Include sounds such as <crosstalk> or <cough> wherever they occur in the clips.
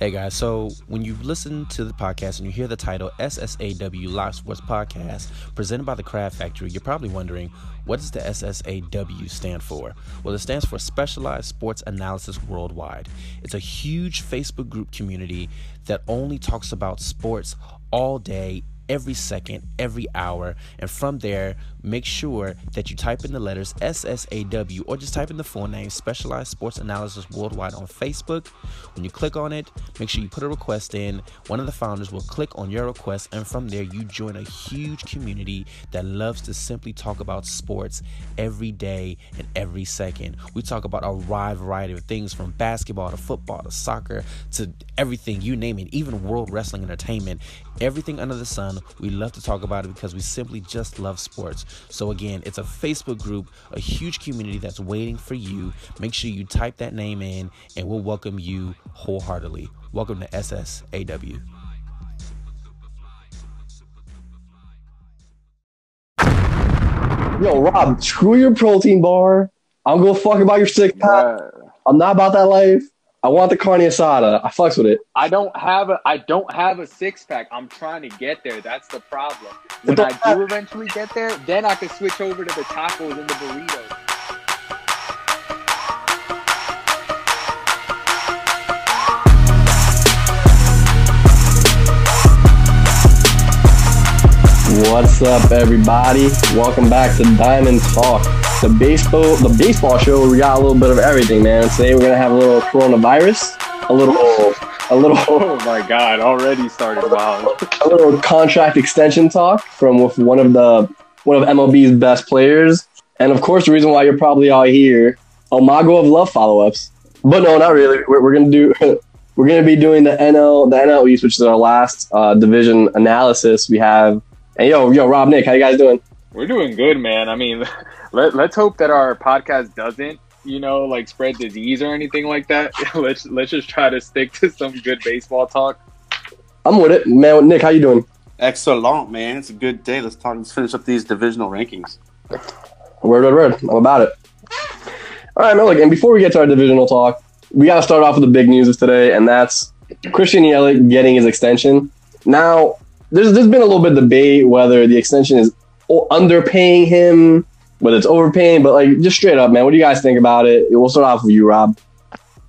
Hey guys, so when you listen to the podcast and you hear the title SSAW Live Sports Podcast presented by the Craft Factory, you're probably wondering what does the SSAW stand for? Well, it stands for Specialized Sports Analysis Worldwide. It's a huge Facebook group community that only talks about sports all day, every second, every hour. And from there, make sure that you type in the letters SSAW or just type in the full name Specialized Sports Analysis Worldwide on Facebook. When you click on it, make sure you put a request in. One of the founders will click on your request, and from there, you join a huge community that loves to simply talk about sports every day and every second. We talk about a wide variety of things from basketball to football to soccer to everything, you name it, even world wrestling entertainment, everything under the sun we love to talk about it because we simply just love sports. So, again, it's a Facebook group, a huge community that's waiting for you. Make sure you type that name in, and we'll welcome you wholeheartedly. Welcome to SSAW. Yo, Rob, screw your protein bar. I'm gonna fuck about your six pack. I'm not about that life. I want the carne asada. I fucks with it. I don't have a I don't have a six pack. I'm trying to get there. That's the problem. When I do eventually get there, then I can switch over to the tacos and the burritos. What's up, everybody? Welcome back to Diamond Talk, the baseball the baseball show. Where we got a little bit of everything, man. Today we're gonna have a little coronavirus, a little, a little. <laughs> Oh my God! Already started wild. a little contract extension talk from with one of the one of MLB's best players, and of course the reason why you're probably all here, Omago of Love follow-ups. But no, not really. We're, we're gonna do. <laughs> We're going to be doing the NL, the NL East, which is our last uh, division analysis. We have Hey, yo, yo, Rob, Nick, how you guys doing? We're doing good, man. I mean, <laughs> let, let's hope that our podcast doesn't, you know, like spread disease or anything like that. <laughs> let's let's just try to stick to some good baseball talk. I'm with it, man. Nick, how you doing? Excellent, man. It's a good day. Let's talk. Let's finish up these divisional rankings. Word, word, word. I'm about it. All right, man. Look, and before we get to our divisional talk, we got to start off with the big news of today, and that's Christian Yelich getting his extension. Now, there's there's been a little bit of debate whether the extension is underpaying him, whether it's overpaying, but like just straight up, man, what do you guys think about it? We'll start off with you, Rob.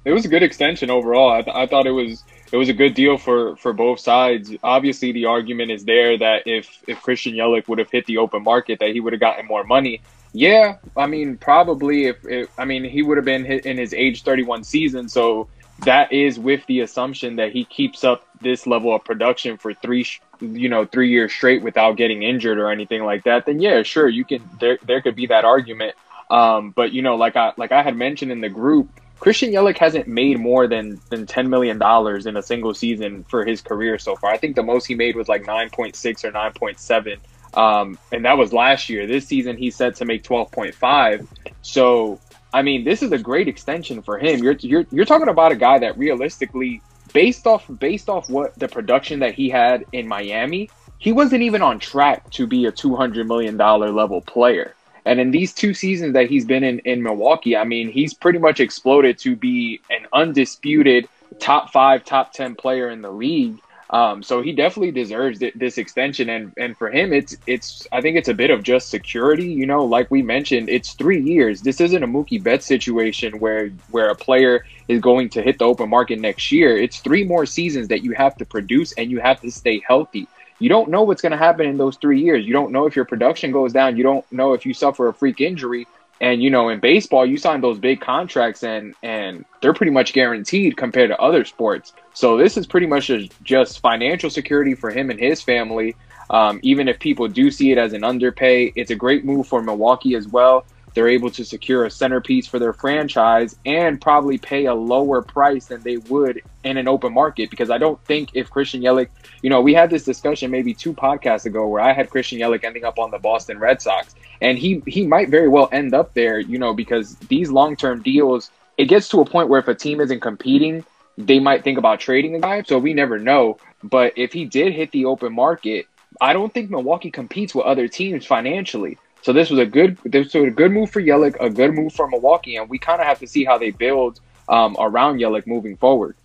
It was a good extension overall. I, th- I thought it was it was a good deal for for both sides. Obviously, the argument is there that if if Christian Yelich would have hit the open market, that he would have gotten more money. Yeah, I mean, probably if, if I mean he would have been in his age 31 season, so that is with the assumption that he keeps up this level of production for three you know three years straight without getting injured or anything like that then yeah sure you can there there could be that argument. Um, but you know like i like i had mentioned in the group christian yelich hasn't made more than than 10 million dollars in a single season for his career so far. I think the most he made was like 9.6 or 9.7 um, and that was last year. This season he's set to make 12.5 so I mean, this is a great extension for him. You're you're you're talking about a guy that realistically, based off based off what the production that he had in Miami, he wasn't even on track to be a two hundred million dollar level player. And in these two seasons that he's been in in Milwaukee, I mean, he's pretty much exploded to be an undisputed top five, top ten player in the league. Um, so he definitely deserves th- this extension, and and for him, it's it's I think it's a bit of just security. You know, like we mentioned, it's three years. This isn't a Mookie Betts situation where where a player is going to hit the open market next year. It's three more seasons that you have to produce, and you have to stay healthy. You don't know what's going to happen in those three years. You don't know if your production goes down. You don't know if you suffer a freak injury. And you know, in baseball, you sign those big contracts, and and they're pretty much guaranteed compared to other sports. So this is pretty much just financial security for him and his family. Um, even if people do see it as an underpay, it's a great move for Milwaukee as well. They're able to secure a centerpiece for their franchise and probably pay a lower price than they would in an open market. Because I don't think if Christian Yelich, you know, we had this discussion maybe two podcasts ago where I had Christian Yelich ending up on the Boston Red Sox, and he he might very well end up there, you know, because these long term deals, it gets to a point where if a team isn't competing, they might think about trading a guy. So we never know. But if he did hit the open market, I don't think Milwaukee competes with other teams financially. So this was a good this was a good move for Yelich, a good move for Milwaukee, and we kind of have to see how they build um, around Yelich moving forward.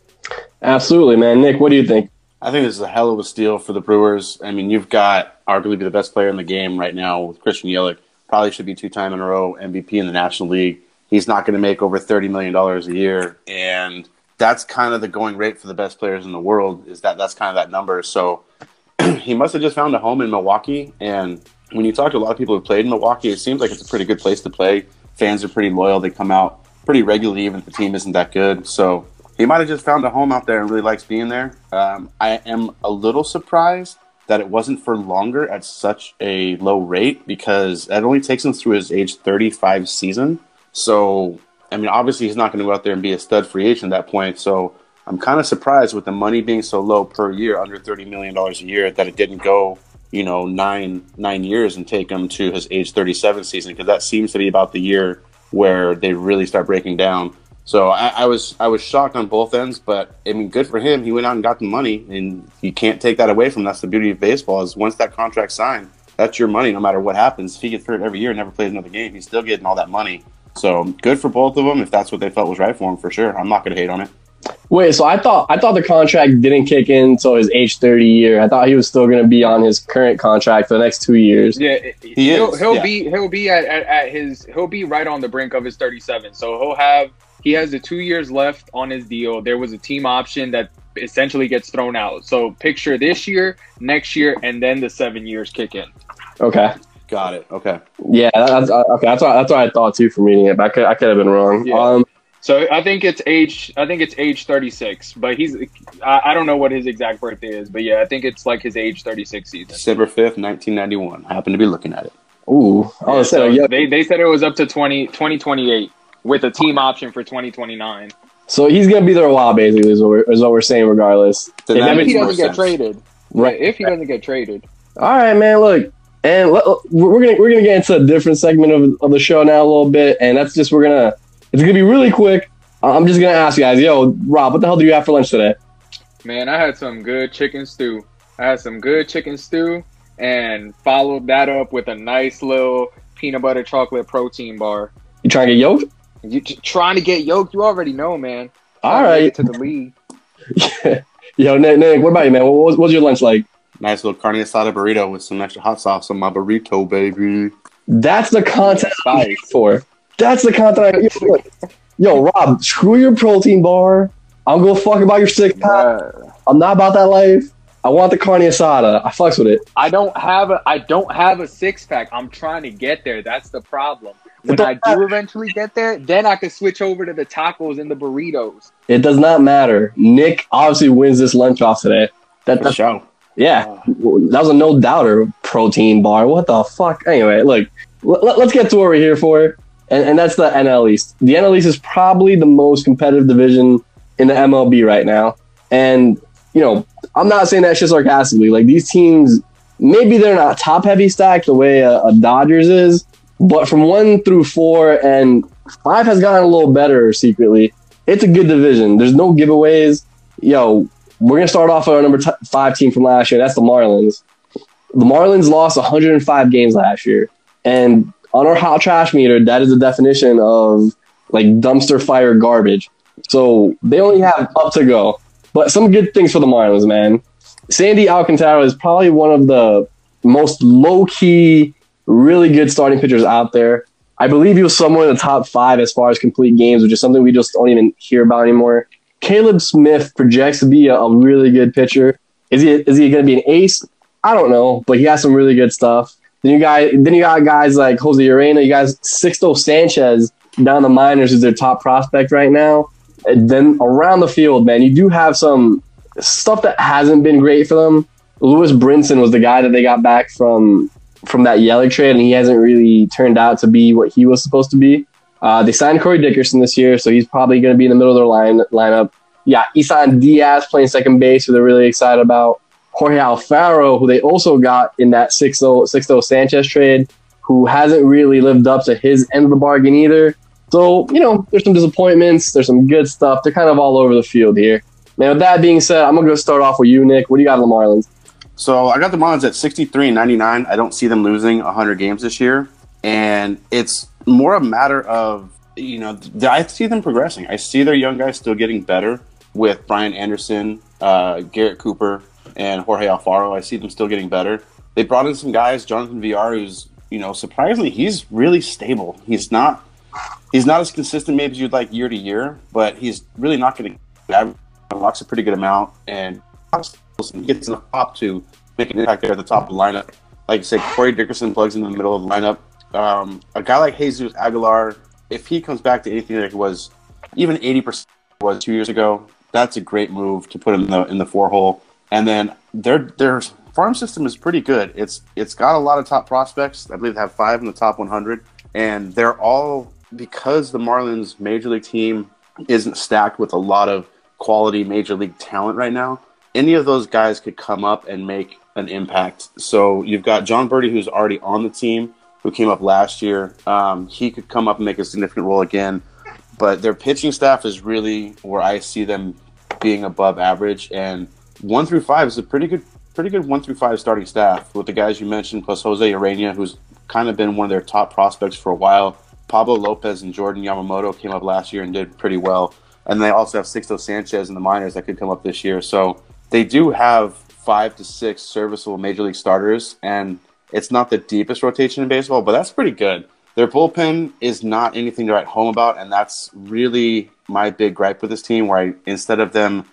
Absolutely, man. Nick, what do you think? I think this is a hell of a steal for the Brewers. I mean, you've got arguably the best player in the game right now with Christian Yelich. Probably should be two time in a row MVP in the National League. He's not going to make over $30 million a year. And that's kind of the going rate for the best players in the world is that that's kind of that number. So <clears throat> he must have just found a home in Milwaukee. And when you talk to a lot of people who played in Milwaukee, it seems like it's a pretty good place to play. Fans are pretty loyal. They come out pretty regularly, even if the team isn't that good. So he might have just found a home out there and really likes being there. Um, I am a little surprised that it wasn't for longer at such a low rate because that only takes him through his age 35 season. So, I mean, obviously he's not going to go out there and be a stud free agent at that point. So I'm kind of surprised with the money being so low per year, under $30 million a year, that it didn't go, you know, nine, nine years and take him to his age 37 season because that seems to be about the year where they really start breaking down. So I, I, was I was shocked on both ends, but I mean, good for him. He went out and got the money, and you can't take that away from. Him. That's the beauty of baseball is once that contract signed, that's your money no matter what happens. If he gets hurt every year and never plays another game, he's still getting all that money. So good for both of them if that's what they felt was right for him for sure. I'm not going to hate on it. Wait, so I thought I thought the contract didn't kick in until his age thirty year. I thought he was still going to be on his current contract for the next two years. Yeah, he will is, he'll yeah. be he'll be at, at, at his he'll be right on the brink of his thirty seven. So he'll have he has the two years left on his deal. There was a team option that essentially gets thrown out. So picture this year, next year, and then the seven years kick in. Okay. Got it. Okay. Yeah, that's uh, okay. That's what, that's what I thought too from reading it, but I could, I could have been wrong. Yeah. Um, So I think it's age. I think it's age thirty six. But he's. I, I don't know what his exact birthday is, but yeah, I think it's like his age thirty six season. December 5th, 1991. I happen to be looking at it. ooh, I Yeah, oh, so yeah. they they said it was up to 20, 2028 with a team option for twenty twenty nine. So he's gonna be there a while, basically, is what we're, is what we're saying, regardless. Then If that that If he doesn't get sense. traded, Right. If he doesn't get traded, All right, man. Look, and let, we're gonna we're gonna get into a different segment of, of the show now a little bit, and that's just we're gonna it's gonna be really quick. I'm just gonna ask you guys, yo, Rob, what the hell do you have for lunch today? man, I had some good chicken stew. I had some good chicken stew and followed that up with a nice little peanut butter chocolate protein bar. You trying to get yoked? You t- trying to get yoked? You already know, man. All right, to right. get to the league. <laughs> Yo, Nick, Nick, what about you, man? What was, what was your lunch like? Nice little carne asada burrito with some extra hot sauce on my burrito, baby. That's the content I'm for. That's the content. I, yo, look, yo, Rob, screw your protein bar. I'm gonna fuck about your six pack. Bruh. I'm not about that life. I want the carne asada. I fucks with it. I don't have a I don't have a six pack. I'm trying to get there. That's the problem. When I do eventually get there, then I can switch over to the tacos and the burritos. It does not matter. Nick obviously wins this lunch off today. That, the show. yeah. Uh. That was a no doubter protein bar. What the fuck? Anyway, look, let, us get to what we're here for, and, and that's the NL East. The NL East is probably the most competitive division in the MLB right now. And, you know, I'm not saying that shit sarcastically. Like, these teams, maybe they're not top heavy stacked the way a, a Dodgers is, but from one through four, and five has gotten a little better secretly. It's a good division. There's no giveaways. Yo, we're gonna start off with our number t- five team from last year. That's the Marlins. The Marlins lost 105 games last year, and on our hot trash meter, that is the definition of like dumpster fire garbage. So they only have up to go. But some good things for the Marlins, man. Sandy Alcantara is probably one of the most low key, really good starting pitchers out there. I believe he was somewhere in the top five as far as complete games, which is something we just don't even hear about anymore. Caleb Smith projects to be a, a really good pitcher. Is he is he going to be an ace? I don't know, but he has some really good stuff. Then you guys, then you got guys like Jose Urena. You guys, Sixto Sanchez down the minors is their top prospect right now. And then around the field, man, you do have some stuff that hasn't been great for them. Lewis Brinson was the guy that they got back from from that Yelich trade, and he hasn't really turned out to be what he was supposed to be. Uh, they signed Corey Dickerson this year, so he's probably going to be in the middle of their line lineup. Yeah, Isan Diaz playing second base, who they're really excited about. Jorge Alfaro, who they also got in that Sixto Sanchez trade, who hasn't really lived up to his end of the bargain either. So, you know, there's some disappointments. There's some good stuff. They're kind of all over the field here. Now, with that being said, I'm going to go start off with you, Nick. What do you got on the Marlins? So I got the Marlins at 63 and 99. I don't see them losing 100 games this year. And it's more a matter of, you know, I see them progressing. I see their young guys still getting better. with Brian Anderson, uh, Garrett Cooper, and Jorge Alfaro. I see them still getting better. They brought in some guys, Jonathan Villar, who's you know surprisingly he's really stable. He's not he's not as consistent maybe as you'd like year to year, but he's really not going to walks a pretty good amount and he gets in the top to make an impact there at the top of the lineup. Like I said, Corey Dickerson plugs in the middle of the lineup. Um, a guy like Jesus Aguilar, if he comes back to anything like it was even 80% was two years ago, that's a great move to put in the in the four hole. And then their their farm system is pretty good. It's it's got a lot of top prospects. I believe they have five in the top 100, and they're all because the Marlins major league team isn't stacked with a lot of quality major league talent right now. Any of those guys could come up and make an impact. So you've got Jon Berti, who's already on the team, who came up last year. Um, he could come up and make a significant role again. But their pitching staff is really where I see them being above average. And one through five is a pretty good, pretty good one through five starting staff with the guys you mentioned, plus Jose Urena, who's kind of been one of their top prospects for a while. Pablo Lopez and Jordan Yamamoto came up last year and did pretty well. And they also have Sixto Sanchez in the minors that could come up this year. So they do have five to six serviceable major league starters, and it's not the deepest rotation in baseball, but that's pretty good. Their bullpen is not anything to write home about, and that's really my big gripe with this team. Where I, instead of them,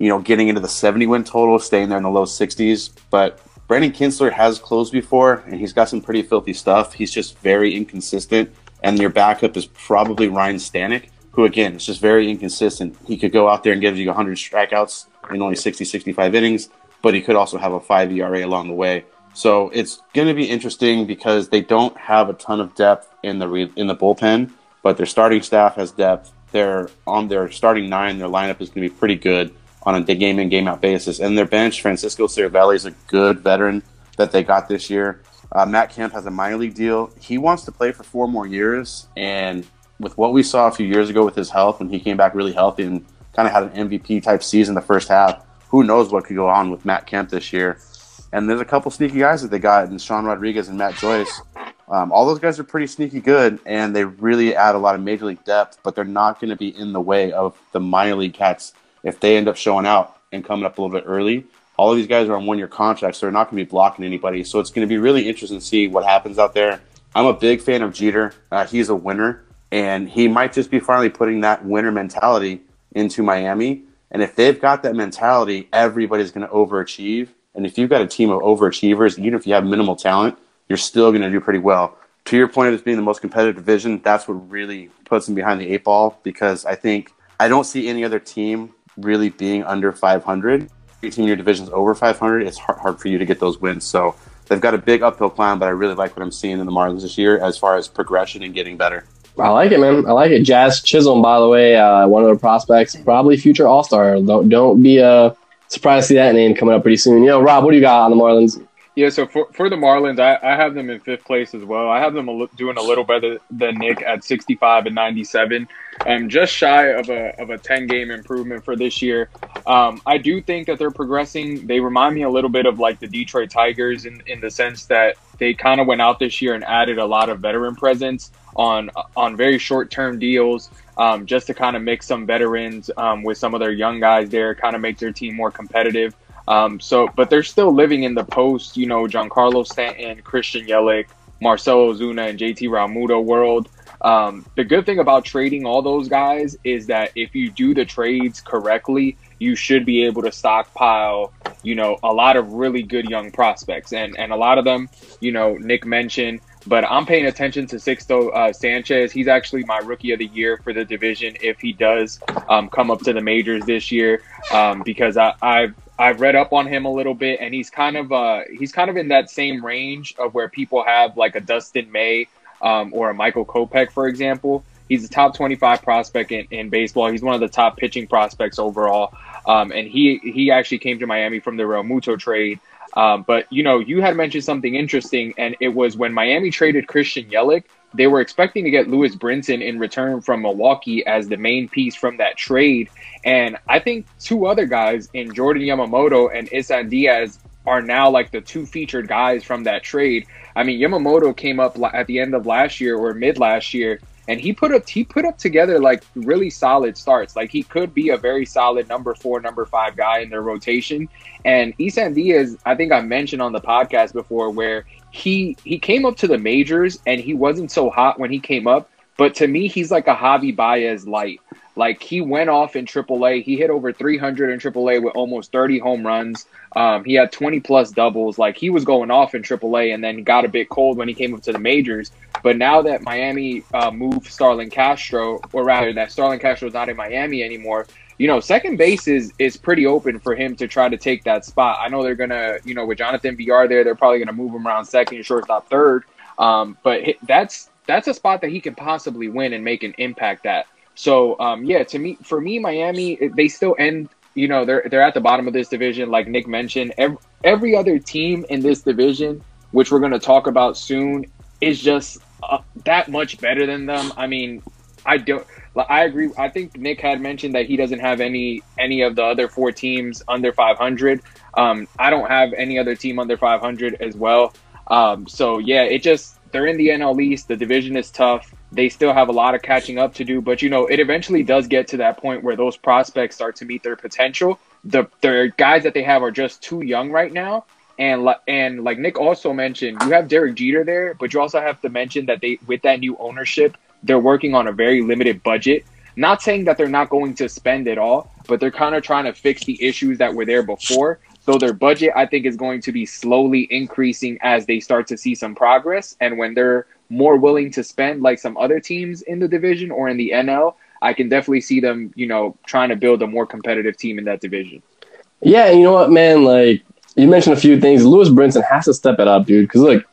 you know, getting into the 70 win total, staying there in the low 60s, but Brandon Kintzler has closed before, and he's got some pretty filthy stuff. He's just very inconsistent, and your backup is probably Ryan Stanek, who again is just very inconsistent. He could go out there and give you 100 strikeouts in only 60, 65 innings, but he could also have a five ERA along the way. So it's going to be interesting because they don't have a ton of depth in the re- in the bullpen, but their starting staff has depth. They're on their starting nine. Their lineup is going to be pretty good on a game in game out basis, and their bench, Francisco Cervelli is a good veteran that they got this year. Uh, Matt Kemp has a minor league deal. He wants to play for four more years, and with what we saw a few years ago with his health, when he came back really healthy and kind of had an MVP type season the first half, who knows what could go on with Matt Kemp this year? And there's a couple sneaky guys that they got in Sean Rodriguez and Matt Joyce. Um, all those guys are pretty sneaky good, and they really add a lot of major league depth, but they're not going to be in the way of the minor league cats if they end up showing out and coming up a little bit early. All of these guys are on one year contracts, so they're not going to be blocking anybody. So it's going to be really interesting to see what happens out there. I'm a big fan of Jeter. Uh, he's a winner, and he might just be finally putting that winner mentality into Miami. And if they've got that mentality, everybody's going to overachieve and if you've got a team of overachievers, even if you have minimal talent, you're still going to do pretty well. To your point of this being the most competitive division, that's what really puts them behind the eight ball because I think I don't see any other team really being under 500. Your team in your division is over 500. It's hard, hard for you to get those wins. So they've got a big uphill climb, but I really like what I'm seeing in the Marlins this year as far as progression and getting better. I like it, man. I like it. Jazz Chisholm, by the way, uh, one of the prospects, probably future All Star. Don't don't be a surprised to see that name coming up pretty soon. You know, Rob, what do you got on the Marlins? Yeah, so for, for the Marlins, I, I have them in fifth place as well. I have them doing a little better than Nick at 65 and 97. Um, just shy of a, of a 10 game improvement for this year. Um, I do think that they're progressing. They remind me a little bit of like the Detroit Tigers in, in the sense that they kind of went out this year and added a lot of veteran presence on on very short term deals um, just to kind of mix some veterans um, with some of their young guys there, kind of make their team more competitive. Um, so, but they're still living in the post, you know, Giancarlo Stanton, Christian Yelich, Marcell Ozuna, and JT Realmuto world. Um, the good thing about trading all those guys is that if you do the trades correctly, you should be able to stockpile, you know, a lot of really good young prospects, and and a lot of them, you know, Nick mentioned but I'm paying attention to Sixto uh, Sanchez. He's actually my rookie of the year for the division if he does um, come up to the majors this year, um, because I, have I've read up on him a little bit, and he's kind of uh, he's kind of in that same range of where people have like a Dustin May um, or a Michael Kopech, for example. He's a top 25 prospect in, in baseball. He's one of the top pitching prospects overall. Um, and he he actually came to Miami from the Realmuto trade. Um, but you know, you had mentioned something interesting, and it was when Miami traded Christian Yelich, they were expecting to get Lewis Brinson in return from Milwaukee as the main piece from that trade. And I think two other guys in Jordan Yamamoto and Isan Diaz are now like the two featured guys from that trade. I mean, Yamamoto came up at the end of last year or mid last year and he put up he put up together like really solid starts. Like he could be a very solid number four, number five guy in their rotation. And Isan Diaz, I think I mentioned on the podcast before, where he he came up to the majors and he wasn't so hot when he came up. But to me, he's like a Javi Baez light. Like he went off in AAA. He hit over 300 in AAA with almost 30 home runs. Um, he had 20 plus doubles. Like he was going off in AAA, and then he got a bit cold when he came up to the majors. But now that Miami uh, moved Starlin Castro, or rather that Starlin Castro is not in Miami anymore, you know, second base is is pretty open for him to try to take that spot. I know they're gonna, you know, with Jonathan Villar there, they're probably gonna move him around second, shortstop third. Um, but that's that's a spot that he can possibly win and make an impact at. So um, yeah, to me, for me, Miami, they still end. You know, they're they're at the bottom of this division, like Nick mentioned. Every, every other team in this division, which we're going to talk about soon, is just uh, that much better than them. I mean, I don't. I agree. I think Nick had mentioned that he doesn't have any any of the other four teams under 500. Um, I don't have any other team under 500 as well. Um, so yeah, it just they're in the NL East. The division is tough. They still have a lot of catching up to do, but you know, it eventually does get to that point where those prospects start to meet their potential. The the guys that they have are just too young right now. And and like Nick also mentioned, you have Derek Jeter there, but you also have to mention that they with that new ownership, they're working on a very limited budget. Not saying that they're not going to spend it all, but they're kind of trying to fix the issues that were there before. So their budget, I think, is going to be slowly increasing as they start to see some progress. And when they're more willing to spend like some other teams in the division or in the NL, I can definitely see them, you know, trying to build a more competitive team in that division. Yeah, you know what, man? Like you mentioned a few things. Lewis Brinson has to step it up, dude. Because look,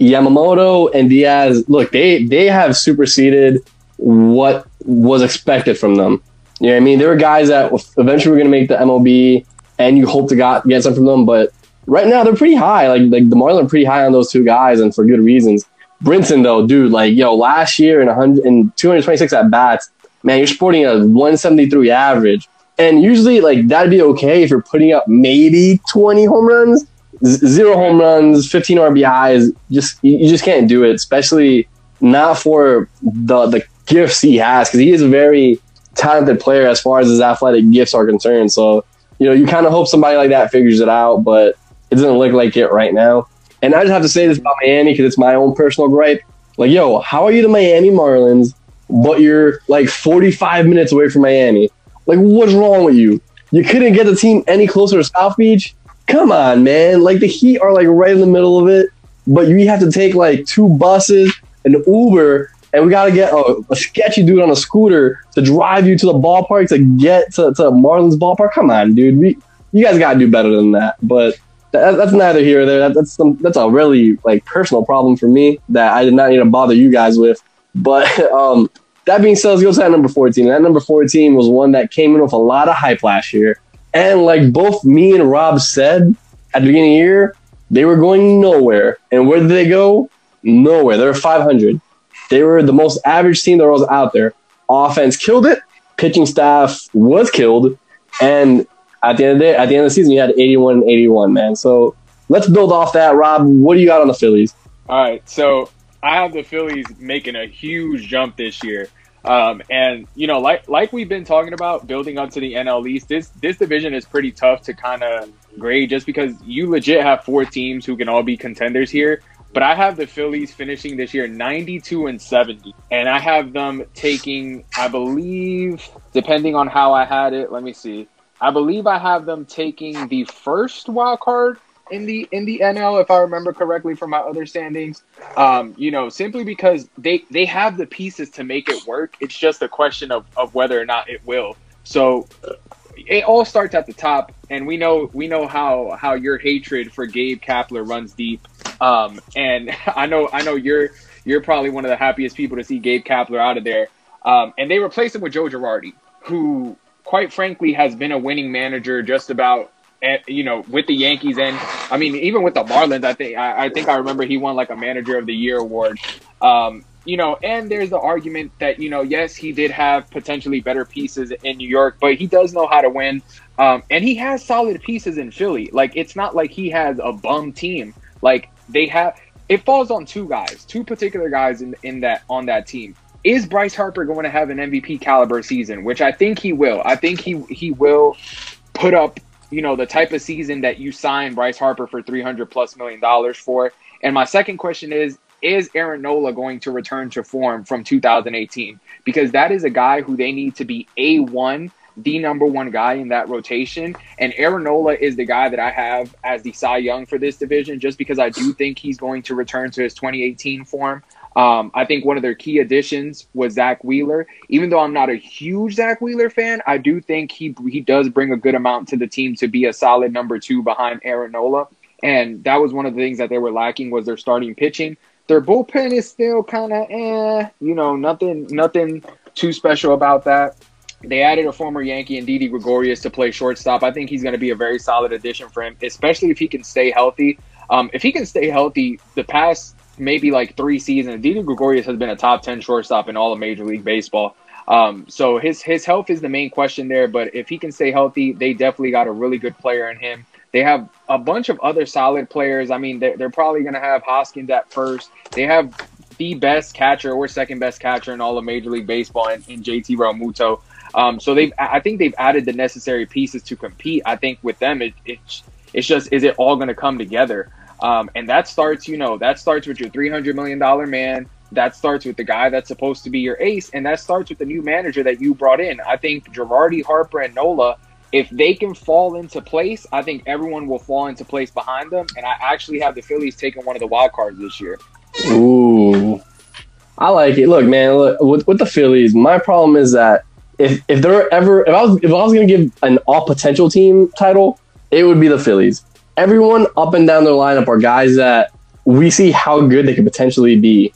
Yamamoto and Diaz, look, they they have superseded what was expected from them. You know what I mean? There were guys that eventually were going to make the MLB, and you hope to got get some from them. But right now, they're pretty high. Like like the Marlins are pretty high on those two guys, and for good reasons. Brinson though, dude, like yo, last year in 100 in 226 at bats, man, you're sporting a 173 average, and usually like that'd be okay if you're putting up maybe 20 home runs, zero home runs, 15 RBIs. Just you just can't do it, especially not for the the gifts he has because he is a very talented player as far as his athletic gifts are concerned. So you know you kind of hope somebody like that figures it out, but it doesn't look like it right now. And I just have to say this about Miami because it's my own personal gripe. Like, yo, how are you the Miami Marlins, but you're like 45 minutes away from Miami? Like, what's wrong with you? You couldn't get the team any closer to South Beach? Come on, man. Like, the Heat are like right in the middle of it, but you have to take like two buses, an Uber, and we got to get a, a, sketchy dude on a scooter to drive you to the ballpark to get to, to Marlins ballpark. Come on, dude. We, you guys got to do better than that. But that, that's neither here or there. That, that's some, that's a really like personal problem for me that I did not need to bother you guys with. But <laughs> um, that being said, let's go to that number 14. That number 14 was one that came in with a lot of hype last year. And like both me and Rob said at the beginning of the year, they were going nowhere. And where did they go? Nowhere. They were 500. They were the most average team that was out there. Offense killed it. Pitching staff was killed. And at the end of the day, at the end of the season, you had 81 and 81, man. So let's build off that. Rob, what do you got on the Phillies? All right. So I have the Phillies making a huge jump this year. Um, and you know, like like we've been talking about building up to the NL East, this this division is pretty tough to kind of grade just because you legit have four teams who can all be contenders here. But I have the Phillies finishing this year 92 and 70. And I have them taking, I believe, depending on how I had it, let me see. I believe I have them taking the first wild card in the in the NL, if I remember correctly from my other standings. Um, you know, simply because they they have the pieces to make it work. It's just a question of, of whether or not it will. So it all starts at the top, and we know we know how how your hatred for Gabe Kapler runs deep. Um, and <laughs> I know I know you're you're probably one of the happiest people to see Gabe Kapler out of there. Um, and they replaced him with Joe Girardi, who quite frankly, has been a winning manager just about you know, with the Yankees and I mean, even with the Marlins, I think I, I, think I remember he won like a Manager of the Year award. Um, you know, and there's the argument that you know, yes, he did have potentially better pieces in New York, but he does know how to win, um, and he has solid pieces in Philly. Like it's not like he has a bum team. Like they have, it falls on two guys, two particular guys in in that on that team. is Bryce Harper going to have an MVP caliber season? Which I think he will. I think he he will put up you know the type of season that you sign Bryce Harper for 300 plus million dollars for. And my second question is is Aaron Nola going to return to form from 2018? Because that is a guy who they need to be A1, the number one guy in that rotation. And Aaron Nola is the guy that I have as the Cy Young for this division, just because I do think he's going to return to his 2018 form. Um, I think one of their key additions was Zack Wheeler. Even though I'm not a huge Zack Wheeler fan, I do think he he does bring a good amount to the team to be a solid number two behind Aaron Nola. And that was one of the things that they were lacking was their starting pitching. Their bullpen is still kind of eh, you know, nothing nothing too special about that. They added a former Yankee and Didi Gregorius to play shortstop. I think he's going to be a very solid addition for him, especially if he can stay healthy. Um, if he can stay healthy, the past maybe like three seasons, Didi Gregorius has been a top ten shortstop in all of Major League Baseball. Um, so his his health is the main question there. But if he can stay healthy, they definitely got a really good player in him. They have a bunch of other solid players. I mean, they're, they're probably going to have Hoskins at first. They have the best catcher or second best catcher in all of Major League Baseball in, in JT Realmuto. Um, so they've, I think they've added the necessary pieces to compete. I think with them, it, it's, it's just, is it all going to come together? Um, and that starts, you know, that starts with your $300 million man. That starts with the guy that's supposed to be your ace. And that starts with the new manager that you brought in. I think Girardi, Harper, and Nola, if they can fall into place, I think everyone will fall into place behind them. And I actually have the Phillies taking one of the wild cards this year. Ooh. I like it. Look, man, look, with, with the Phillies, my problem is that if if there ever if I was if I was gonna give an all potential team title, it would be the Phillies. Everyone up and down their lineup are guys that we see how good they could potentially be,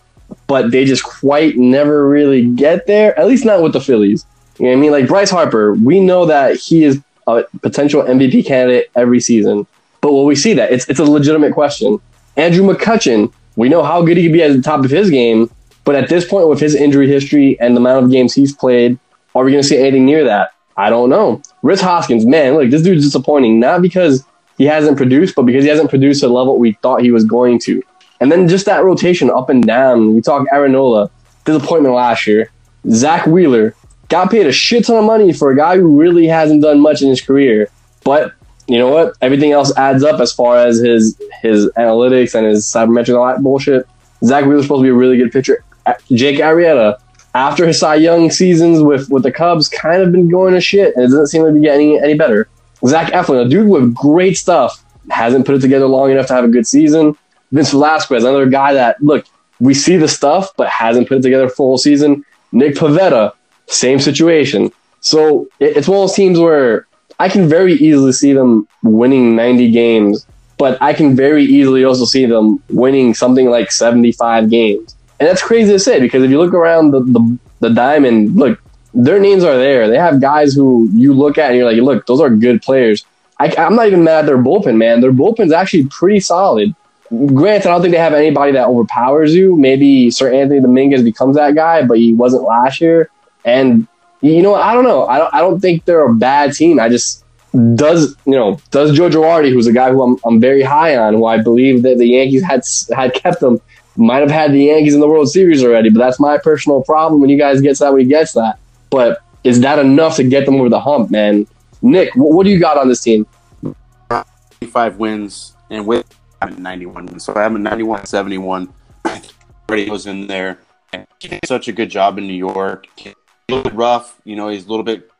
but they just quite never really get there. At least not with the Phillies. You know what I mean? Like Bryce Harper, we know that he is a potential MVP candidate every season. But will we see that? It's it's a legitimate question. Andrew McCutchen, we know how good he could be at the top of his game, but at this point, with his injury history and the amount of games he's played, are we going to see anything near that? I don't know. Rhys Hoskins, man, look, this dude's disappointing. Not because he hasn't produced, but because he hasn't produced at the level we thought he was going to. And then just that rotation up and down. We talk Aaron Nola, disappointment last year. Zack Wheeler got paid a shit ton of money for a guy who really hasn't done much in his career. But you know what? Everything else adds up as far as his his analytics and his sabermetrics and all that bullshit. Zack Wheeler's supposed to be a really good pitcher. Jake Arrieta, after his Cy Young seasons with, with the Cubs, kind of been going to shit, and it doesn't seem to be getting any better. Zach Eflin, a dude with great stuff, hasn't put it together long enough to have a good season. Vince Velasquez, another guy that, look, we see the stuff, but hasn't put it together full season. Nick Pivetta, same situation. So it's one of those teams where I can very easily see them winning 90 games, but I can very easily also see them winning something like 75 games. And that's crazy to say because if you look around the, the, the diamond, look, their names are there. They have guys who you look at and you're like, look, those are good players. I, am not even mad at their bullpen, man. Their bullpen's actually pretty solid. Granted, I don't think they have anybody that overpowers you. Maybe Seranthony Dominguez becomes that guy, but he wasn't last year. And you know, I don't know. I don't. I don't think they're a bad team. I just does you know does Joe Girardi, who's a guy who I'm, I'm very high on, who I believe that the Yankees had had kept them, might have had the Yankees in the World Series already. But that's my personal problem. When you guys get that, he gets that. But is that enough to get them over the hump, man? Nick, what, what do you got on this team? Five wins and with 91 So I have a 91 71. Already was in there. He did such a good job in New York. A little rough, you know, he's a little bit,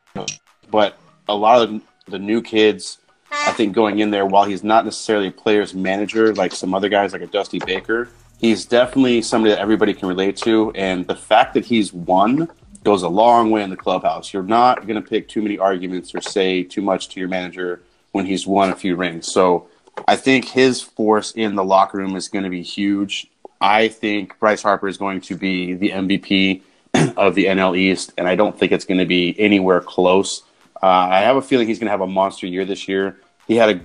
but a lot of the new kids, I think, going in there, while he's not necessarily a player's manager like some other guys, like a Dusty Baker, he's definitely somebody that everybody can relate to. And the fact that he's won goes a long way in the clubhouse. You're not going to pick too many arguments or say too much to your manager when he's won a few rings. So I think his force in the locker room is going to be huge. I think Bryce Harper is going to be the MVP <clears throat> of the NL East, and I don't think it's going to be anywhere close. Uh, I have a feeling he's going to have a monster year this year. He had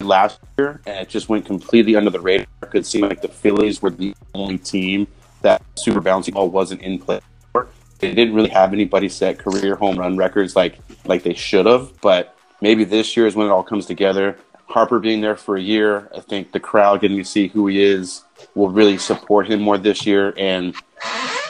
a last year, and it just went completely under the radar. It could seem like the Phillies were the only team that super bouncy ball wasn't in play they didn't really have anybody set career home run records like like they should have. But maybe this year is when it all comes together. Harper being there for a year, I think the crowd getting to see who he is will really support him more this year. And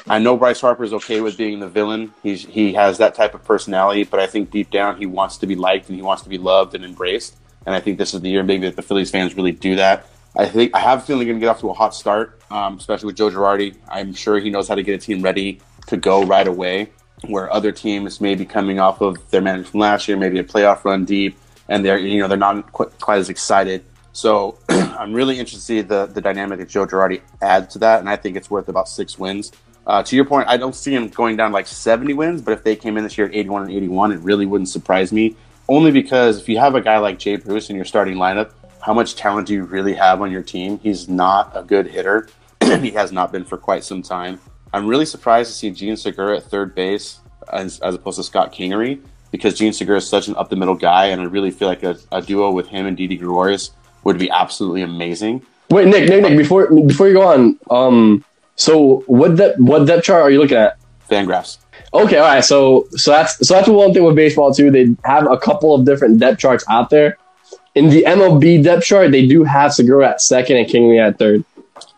I know Bryce Harper is okay with being the villain. He's he has that type of personality, but I think deep down he wants to be liked and he wants to be loved and embraced. And I think this is the year maybe that the Phillies fans really do that. I think I have a feeling they're going to get off to a hot start, um, especially with Joe Girardi. I'm sure he knows how to get a team ready to go right away. Where other teams may be coming off of their management from last year, maybe a playoff run deep, and they're you know they're not quite, as excited. So <clears throat> I'm really interested to see the the dynamic that Joe Girardi adds to that, and I think it's worth about six wins. Uh, to your point, I don't see him going down like 70 wins, but if they came in this year at 81 and 81, it really wouldn't surprise me. Only because if you have a guy like Jay Bruce in your starting lineup, how much talent do you really have on your team? He's not a good hitter. <clears throat> he has not been for quite some time. I'm really surprised to see Jean Segura at third base as, as opposed to Scott Kingery because Jean Segura is such an up the middle guy, and I really feel like a, a duo with him and Didi Gregorius would be absolutely amazing. Wait, Nick, Nick, Nick, before before you go on, um, so what depth what depth chart are you looking at? Fangraphs. Okay, all right. So so that's so that's the one thing with baseball too. They have a couple of different depth charts out there. In the MLB depth chart, they do have Segura at second and Kingery at third.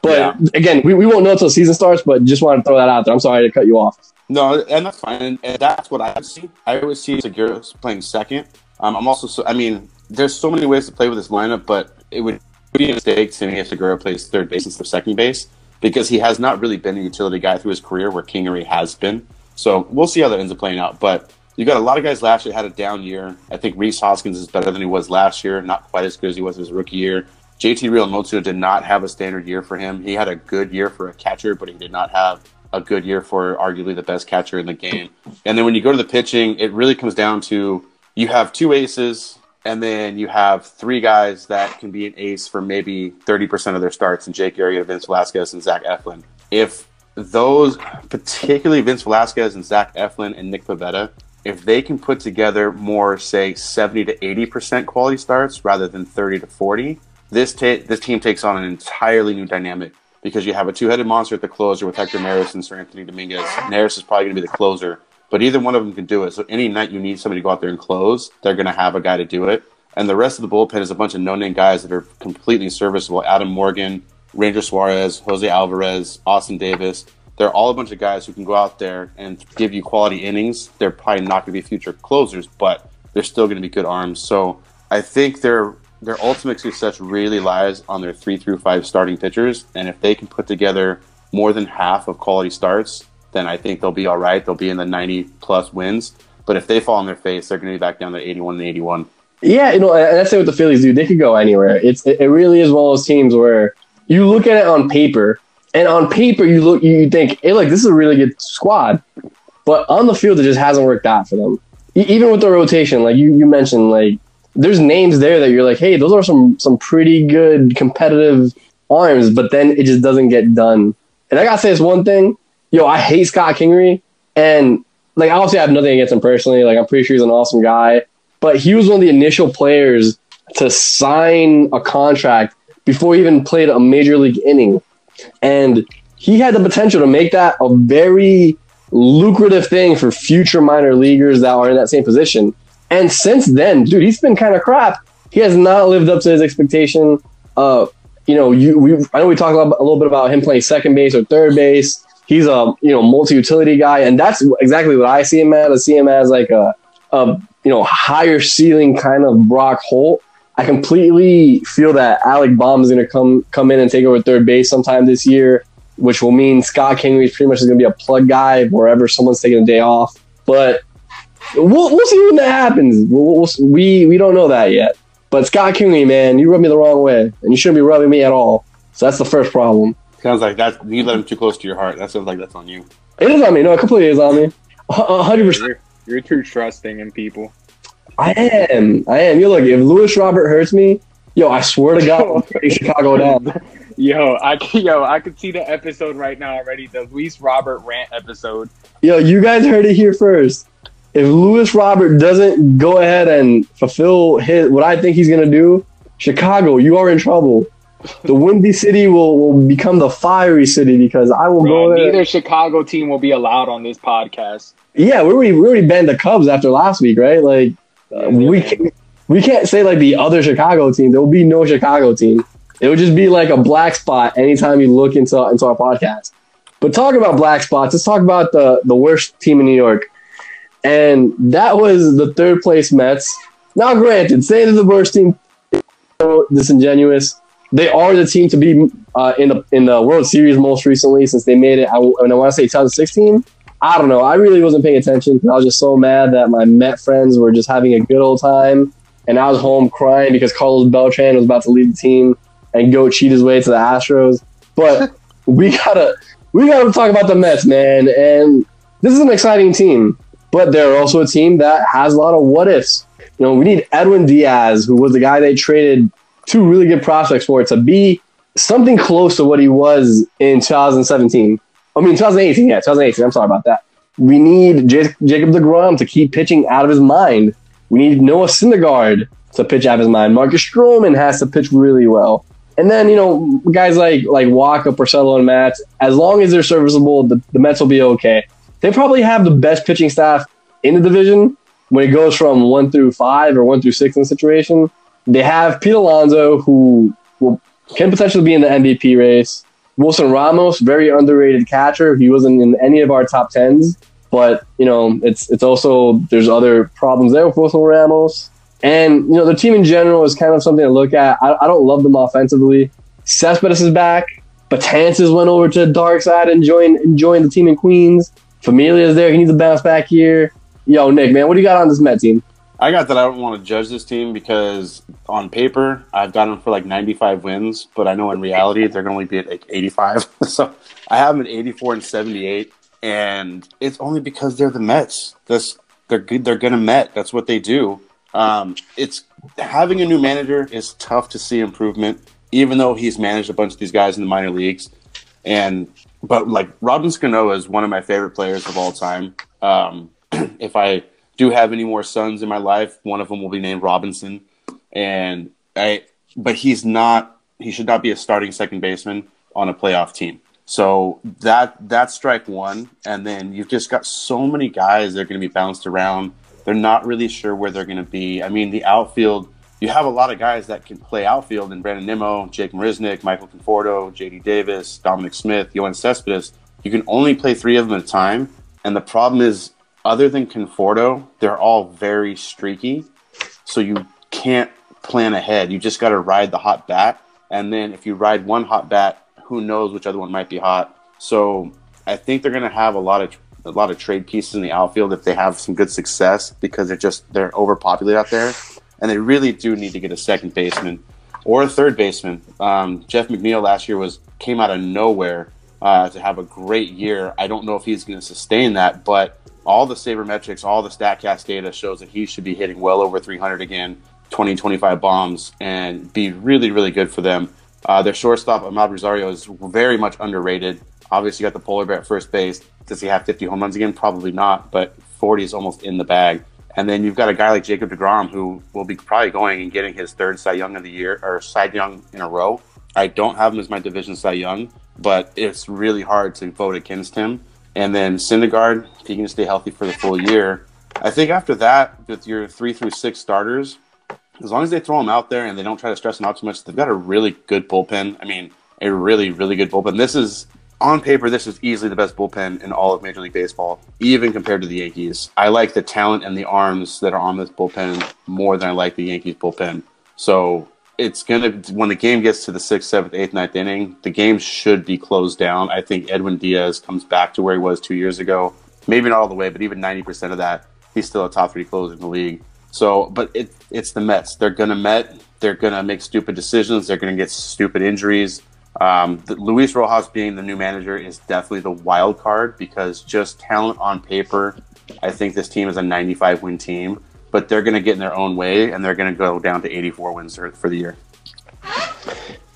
But Yeah. again, we, we won't know until season starts. But just wanted to throw that out there. I'm sorry to cut you off. No, and that's fine. And, that's what I see. I always see Segura playing second. Um, I'm also, so, I mean, there's so many ways to play with this lineup, but it would be a mistake to me if Segura plays third base instead of second base because he has not really been a utility guy through his career where Kingery has been. So we'll see how that ends up playing out. But you got a lot of guys last year had a down year. I think Rhys Hoskins is better than he was last year, not quite as good as he was his rookie year. JT Realmuto did not have a standard year for him. He had a good year for a catcher, but he did not have a good year for arguably the best catcher in the game. And then when you go to the pitching, it really comes down to you have two aces, and then you have three guys that can be an ace for maybe 30% of their starts, and Jake Arrieta, Vince Velasquez, and Zach Eflin. If those, particularly Vince Velasquez and Zach Eflin and Nick Pivetta, if they can put together more, say, 70 to 80% quality starts rather than 30 to 40, this, ta- this team takes on an entirely new dynamic because you have a two-headed monster at the closer with Hector Neris and Seranthony Dominguez. Neris is probably going to be the closer, but either one of them can do it. So any night you need somebody to go out there and close, they're going to have a guy to do it. And the rest of the bullpen is a bunch of no-name guys that are completely serviceable. Adam Morgan, Ranger Suarez, Jose Alvarez, Austin Davis. They're all a bunch of guys who can go out there and give you quality innings. They're probably not going to be future closers, but they're still going to be good arms. So I think their their ultimate success really lies on their three through five starting pitchers. And if they can put together more than half of quality starts, then I think they'll be all right. They'll be in the 90 plus wins. But if they fall on their face, they're going to be back down to 81 and 81. Yeah, you know, and that's say what the Phillies do. They could go anywhere. It's it, it really is one of those teams where you look at it on paper, and on paper you look you think, hey, look, this is a really good squad, but on the field it just hasn't worked out for them. Even with the rotation, like you you mentioned, like there's names there that you're like, hey, those are some some pretty good competitive arms, but then it just doesn't get done. And I gotta say this one thing, yo, I hate Scott Kingery, and like obviously I have nothing against him personally. Like I'm pretty sure he's an awesome guy, but he was one of the initial players to sign a contract before he even played a major league inning, and he had the potential to make that a very lucrative thing for future minor leaguers that are in that same position. And since then, dude, he's been kind of crap. He has not lived up to his expectation. Uh, you know, you we I know we talked a little, bit about him playing second base or third base. He's a you know multi-utility guy, and that's exactly what I see him as. I see him as like a, a you know higher ceiling kind of Brock Holt. I completely feel that Alec Bohm is going to come come in and take over third base sometime this year, which will mean Scott Kingery pretty much is going to be a plug guy wherever someone's taking a day off. But we'll we'll see when that happens. We'll, we'll, we we don't know that yet. But Scott Kingery, man, you rubbed me the wrong way, and you shouldn't be rubbing me at all. So that's the first problem. Sounds like that you let him too close to your heart. That sounds like that's on you. It is on me. No, it completely is on me. A hundred percent. You're, you're too trusting in people. I am. I am. You look. If Luis Robert hurts me, yo, I swear to God, I'm putting <laughs> Chicago down. Yo, I c- yo, I could see the episode right now already. The Luis Robert rant episode. Yo, you guys heard it here first. If Luis Robert doesn't go ahead and fulfill his what I think he's gonna do, Chicago, you are in trouble. The <laughs> windy city will, will become the fiery city because I will Bro, go there. neither Chicago team will be allowed on this podcast. Yeah, we already, we already banned the Cubs after last week, right? Like uh, we can't, we can't say like the other Chicago team. There will be no Chicago team. It would just be like a black spot anytime you look into into our podcast. But talk about black spots. Let's talk about the the worst team in New York, and that was the third place Mets. Now, granted, saying they're the worst team, disingenuous. They are the team to be uh, in the in the World Series most recently since they made it. I, and I want to say 2016. I don't know. I really wasn't paying attention. I was just so mad that my Met friends were just having a good old time, and I was home crying because Carlos Beltran was about to leave the team and go cheat his way to the Astros. But <laughs> we gotta we gotta talk about the Mets, man. And this is an exciting team, but they're also a team that has a lot of what ifs. You know, we need Edwin Diaz, who was the guy they traded two really good prospects for, to be something close to what he was in 2017. I mean, 2018. Yeah, 2018. I'm sorry about that. We need J- Jacob DeGrom to keep pitching out of his mind. We need Noah Syndergaard to pitch out of his mind. Marcus Stroman has to pitch really well. And then, you know, guys like like Wacha, Porcello, and Matz, as long as they're serviceable, the, the Mets will be okay. They probably have the best pitching staff in the division when it goes from one through five or one through six in the situation. They have Pete Alonso, who will, can potentially be in the MVP race. Wilson Ramos, very underrated catcher. He wasn't in any of our top tens, but you know, it's it's also there's other problems there with Wilson Ramos. And you know, the team in general is kind of something to look at. I, I don't love them offensively. Cespedes is back. Betances went over to the dark side and joined and joined the team in Queens. Familia is there. He needs to bounce back here. Yo, Nick, man, what do you got on this Met team? I got that I don't want to judge this team because on paper I've got them for like 95 wins, but I know in reality they're going to only be at like 85. <laughs> so I have them at 84 and 78, and it's only because they're the Mets. They're good. They're going to Met. That's what they do. Um, it's having a new manager is tough to see improvement, even though he's managed a bunch of these guys in the minor leagues. And but like Robinson is one of my favorite players of all time. Um, <clears throat> if I do have any more sons in my life, one of them will be named Robinson. And I, but he's not. He should not be a starting second baseman on a playoff team. So that that's strike one, and then you've just got so many guys that are going to be bounced around. They're not really sure where they're going to be. I mean, the outfield. You have a lot of guys that can play outfield, in Brandon Nimmo, Jake Marisnick, Michael Conforto, J.D. Davis, Dominic Smith, Yoenis Cespedes. You can only play three of them at a time, and the problem is other than Conforto, they're all very streaky. So you can't plan ahead. You just got to ride the hot bat. And then if you ride one hot bat, who knows which other one might be hot. So I think they're going to have a lot of a lot of trade pieces in the outfield if they have some good success because they're just they're overpopulated out there, and they really do need to get a second baseman or a third baseman. Um, Jeff McNeil last year was came out of nowhere uh, to have a great year. I don't know if he's going to sustain that, but all the sabermetrics, all the StatCast data shows that he should be hitting well over 300 again, 20, 25 bombs, and be really, really good for them. Uh, their shortstop, Amed Rosario, is very much underrated. Obviously, got the polar bear at first base. Does he have 50 home runs again? Probably not, but 40 is almost in the bag. And then you've got a guy like Jacob DeGrom who will be probably going and getting his third Cy Young of the year or Cy Young in a row. I don't have him as my division Cy Young, but it's really hard to vote against him. And then Syndergaard, if he can stay healthy for the full year. I think after that, with your three through six starters, as long as they throw them out there and they don't try to stress them out too much, they've got a really good bullpen. I mean, a really, really good bullpen. This is, on paper, this is easily the best bullpen in all of Major League Baseball, even compared to the Yankees. I like the talent and the arms that are on this bullpen more than I like the Yankees bullpen. So it's gonna when the game gets to the sixth, seventh, eighth, ninth inning, the game should be closed down. I think Edwin Diaz comes back to where he was two years ago. Maybe not all the way, but even ninety percent of that, he's still a top three closer in the league. So, but it, it's the Mets. They're gonna Met. They're gonna make stupid decisions. They're gonna get stupid injuries. Um, the, Luis Rojas being the new manager is definitely the wild card because just talent on paper, I think this team is a 95 win team but they're going to get in their own way and they're going to go down to 84 wins for the year.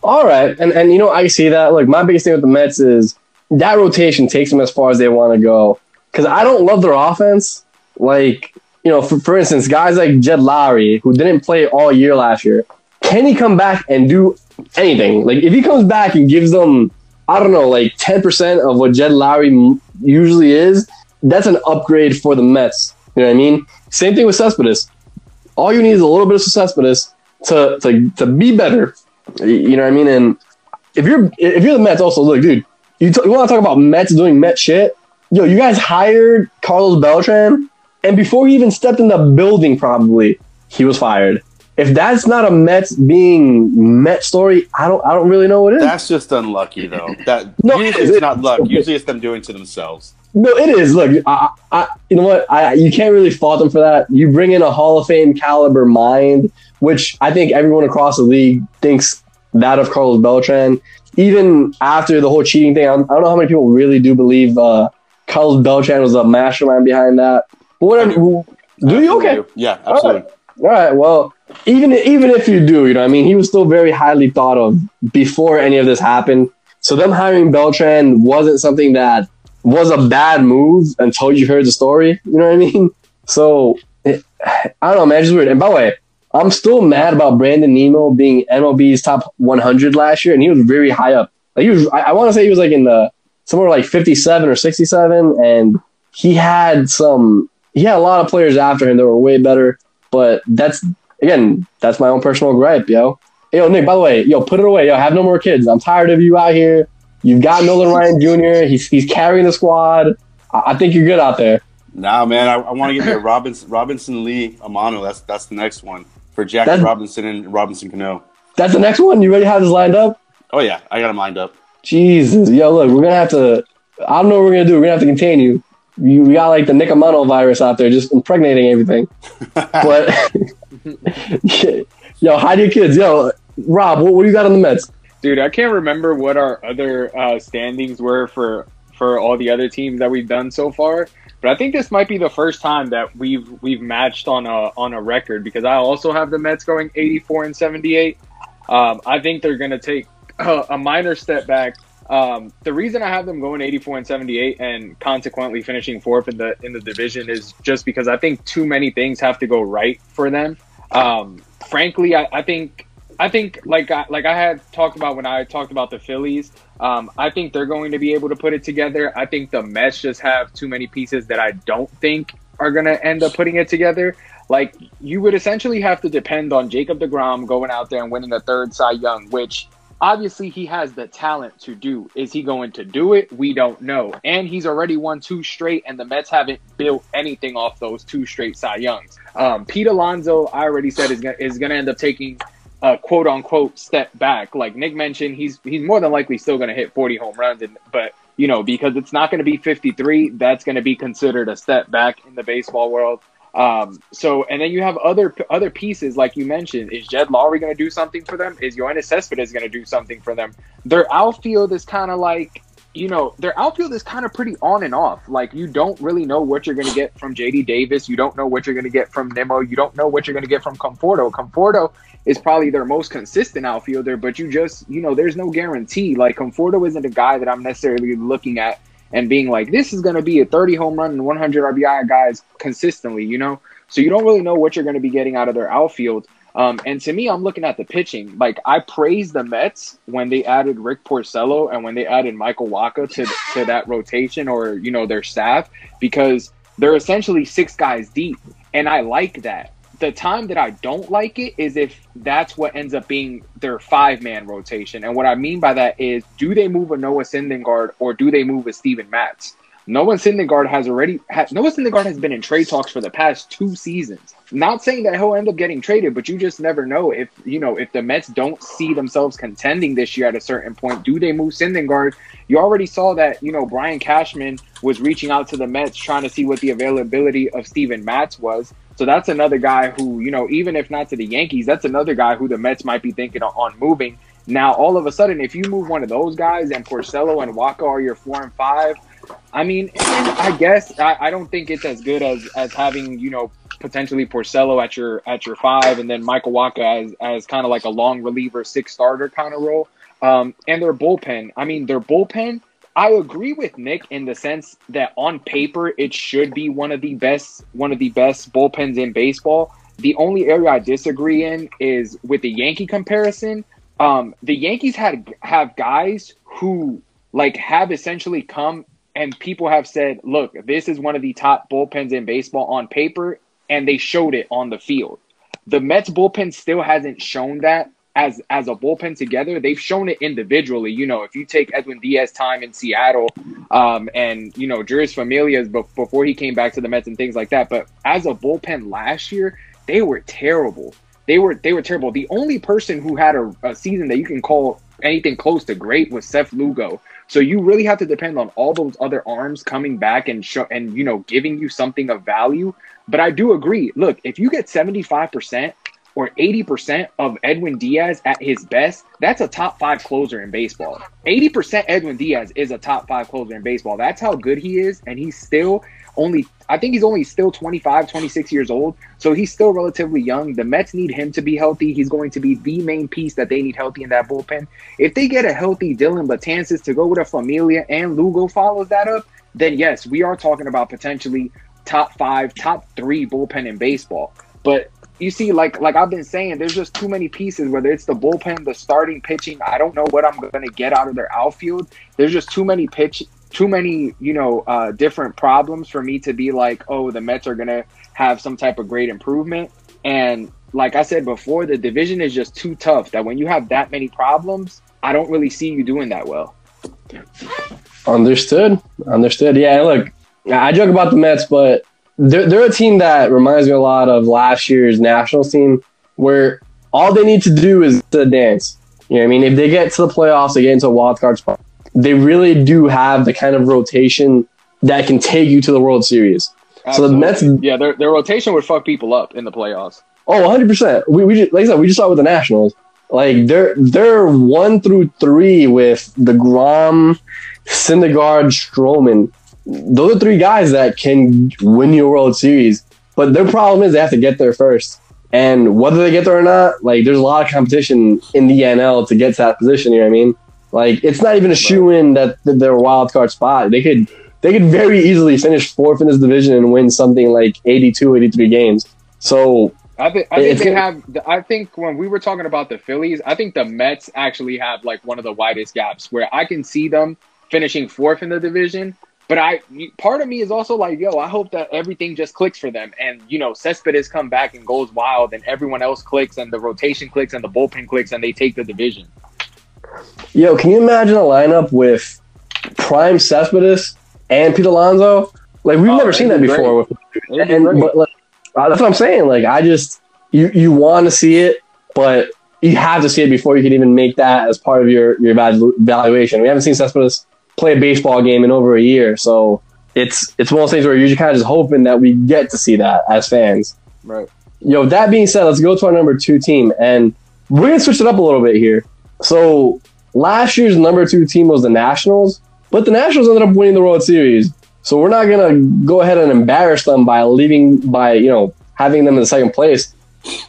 All right, and and you know I see that. Look, my biggest thing with the Mets is that rotation takes them as far as they want to go. Because I don't love their offense. Like you know, for, for instance, guys like Jed Lowrie who didn't play all year last year, can he come back and do anything? Like if he comes back and gives them, I don't know, like ten percent of what Jed Lowrie usually is, that's an upgrade for the Mets. You know what I mean? Same thing with Cespedes. All you need is a little bit of Cespedes to, to, to be better. You know what I mean? And if you're if you're the Mets, also look, dude, You, t- you want to talk about Mets doing Met shit? Yo, you guys hired Carlos Beltran, and before he even stepped in the building, probably he was fired. If that's not a Mets being Met story, I don't I don't really know what it is. That's just unlucky, though. <laughs> That No, usually it is. it's not luck. Usually it's them doing to themselves. No, it is. Look, I, I, you know what? I, you can't really fault them for that. You bring in a Hall of Fame caliber mind, which I think everyone across the league thinks that of Carlos Beltran. Even after the whole cheating thing, I don't I don't know how many people really do believe uh, Carlos Beltran was a mastermind behind that. But whatever. I Do you? Okay. Yeah, absolutely. right. All right. Well, even even if you do, you know, I mean, he was still very highly thought of before any of this happened. So them hiring Beltran wasn't something that was a bad move until you heard the story. You know what I mean? So it, I don't know, man. It's just weird. And by the way, I'm still mad about Brandon Nimmo being MLB's top 100 last year, and he was very high up. Like he was, I, I want to say he was like in the somewhere like 57 or 67, and he had some. He had a lot of players after him that were way better. But that's again, that's my own personal gripe, yo. Yo, Nick. By the way, yo, put it away. Yo, have no more kids. I'm tired of you out here. You've got Nolan <laughs> Ryan Jr. He's he's carrying the squad. I, I think you're good out there. Nah, man, I, I want to get a Robinson, Robinson Lee Amano. That's that's the next one for Jackie That's- Robinson and Robinson Cano. That's the next one. You already have this lined up. Oh yeah, I got him lined up. Jesus, yo, look, we're gonna have to. I don't know what we're gonna do. We're gonna have to contain you. You we got like the Nicomano virus out there, just impregnating everything. <laughs> But <laughs> <laughs> yo, hide your kids. Yo, Rob, what, what do you got on the Mets? Dude, I can't remember what our other uh, standings were for for all the other teams that we've done so far. But I think this might be the first time that we've we've matched on a on a record because I also have the Mets going 84 and 78. Um, I think they're going to take a, a minor step back. Um, the reason I have them going 84 and 78 and consequently finishing fourth in the in the division is just because I think too many things have to go right for them. Um, frankly, I, I think I think like I, like I had talked about when I talked about the Phillies. Um, I think they're going to be able to put it together. I think the Mets just have too many pieces that I don't think are going to end up putting it together. Like you would essentially have to depend on Jacob DeGrom going out there and winning a third Cy Young, which obviously he has the talent to do. Is he going to do it? We don't know. And he's already won two straight, and the Mets haven't built anything off those two straight Cy Youngs. Um, Pete Alonso, I already said is gonna, is going to end up taking a quote unquote step back. Like Nick mentioned, he's he's more than likely still going to hit 40 home runs, and but you know because it's not going to be 53, that's going to be considered a step back in the baseball world. Um, so and then you have other other pieces like you mentioned. Is Jed Lowrie going to do something for them? Is Yoenis Cespedes going to do something for them? Their outfield is kind of like you know their outfield is kind of pretty on and off. Like you don't really know what you're going to get from JD Davis. You don't know what you're going to get from Nimmo. You don't know what you're going to get from Conforto. Conforto is probably their most consistent outfielder, but you just you know there's no guarantee. Like Conforto isn't a guy that I'm necessarily looking at and being like, this is going to be a 30 home run and 100 RBI guys consistently, you know? So you don't really know what you're going to be getting out of their outfield. Um, and to me, I'm looking at the pitching. Like I praise the Mets when they added Rick Porcello and when they added Michael Wacha to to that rotation or you know their staff because they're essentially six guys deep, and I like that. The time that I don't like it is if that's what ends up being their five man rotation. And what I mean by that is, do they move a Noah Syndergaard or do they move a Steven Matz? Noah Syndergaard has already ha, Noah Syndergaard has been in trade talks for the past two seasons. Not saying that he'll end up getting traded, but you just never know if you know if the Mets don't see themselves contending this year at a certain point. Do they move Syndergaard? You already saw that you know Brian Cashman was reaching out to the Mets trying to see what the availability of Steven Matz was. So that's another guy who you know even if not to the Yankees, that's another guy who the Mets might be thinking on moving. Now all of a sudden, if you move one of those guys and Porcello and Wacha are your four and five, I mean, I guess I, I don't think it's as good as as having you know potentially Porcello at your at your five, and then Michael Wacha as as kind of like a long reliever, six starter kind of role. Um, and their bullpen. I mean, their bullpen. I agree with Nick in the sense that on paper it should be one of the best one of the best bullpens in baseball. The only area I disagree in is with the Yankee comparison. Um, the Yankees had have guys who like have essentially come and people have said, look, this is one of the top bullpens in baseball on paper, and they showed it on the field. The Mets bullpen still hasn't shown that as as a bullpen together, they've shown it individually. You know, if you take Edwin Diaz time in Seattle, um, and you know Jeurys Familia's before he came back to the Mets and things like that, but as a bullpen last year, they were terrible. They were they were terrible. The only person who had a, a season that you can call anything close to great was Seth Lugo. So you really have to depend on all those other arms coming back and show and you know giving you something of value. But I do agree. Look, if you get 75% or 80% of Edwin Diaz at his best, that's a top 5 closer in baseball. 80% Edwin Diaz is a top 5 closer in baseball. That's how good he is and he's still only I think he's only still 25, 26 years old. So he's still relatively young. The Mets need him to be healthy. He's going to be the main piece that they need healthy in that bullpen. If they get a healthy Dellin Betances to go with a Familia and Lugo follows that up, then yes, we are talking about potentially top five, top three bullpen in baseball. But you see, like like I've been saying, there's just too many pieces. Whether it's the bullpen, the starting pitching, I don't know what I'm going to get out of their outfield. There's just too many pitch too many, you know, uh, different problems for me to be like, oh, the Mets are gonna have some type of great improvement. And like I said before, the division is just too tough. That when you have that many problems, I don't really see you doing that well. Understood. Understood. Yeah. Look, I joke about the Mets, but they're they're a team that reminds me a lot of last year's Nationals team, where all they need to do is to dance. You know, what I mean, if they get to the playoffs, they get into a wild card spot they really do have the kind of rotation that can take you to the World Series. Absolutely. So the Mets, yeah, their, their rotation would fuck people up in the playoffs. Oh, 100 percent. We, we just, like I said, we just saw it with the Nationals. Like they're they're one through three with deGrom, Syndergaard, Stroman. Those are three guys that can win you a World Series. But their problem is they have to get there first. And whether they get there or not, like there's a lot of competition in the NL to get to that position. You know what I mean? Like it's not even a shoe in that they're a wild card spot. They could they could very easily finish fourth in this division and win something like 82, 83 games. So I think I think they have. I think when we were talking about the Phillies, I think the Mets actually have like one of the widest gaps where I can see them finishing fourth in the division. But I, part of me is also like, yo, I hope that everything just clicks for them, and you know, Cespedes come back and goes wild, and everyone else clicks, and the rotation clicks, and the bullpen clicks, and they take the division. Yo, can you imagine a lineup with Prime Cespedes and Pete Alonso? Like we've oh, never seen that before. With, and but like, uh, that's what I'm saying. Like I just you you want to see it, but you have to see it before you can even make that as part of your your evaluation. We haven't seen Cespedes play a baseball game in over a year, so it's it's one of those things where you're just kind of just hoping that we get to see that as fans. Right. Yo, that being said, let's go to our number two team, and we're gonna switch it up a little bit here. So last year's number two team was the Nationals, but the Nationals ended up winning the World Series. So we're not gonna go ahead and embarrass them by leaving by you know having them in the second place.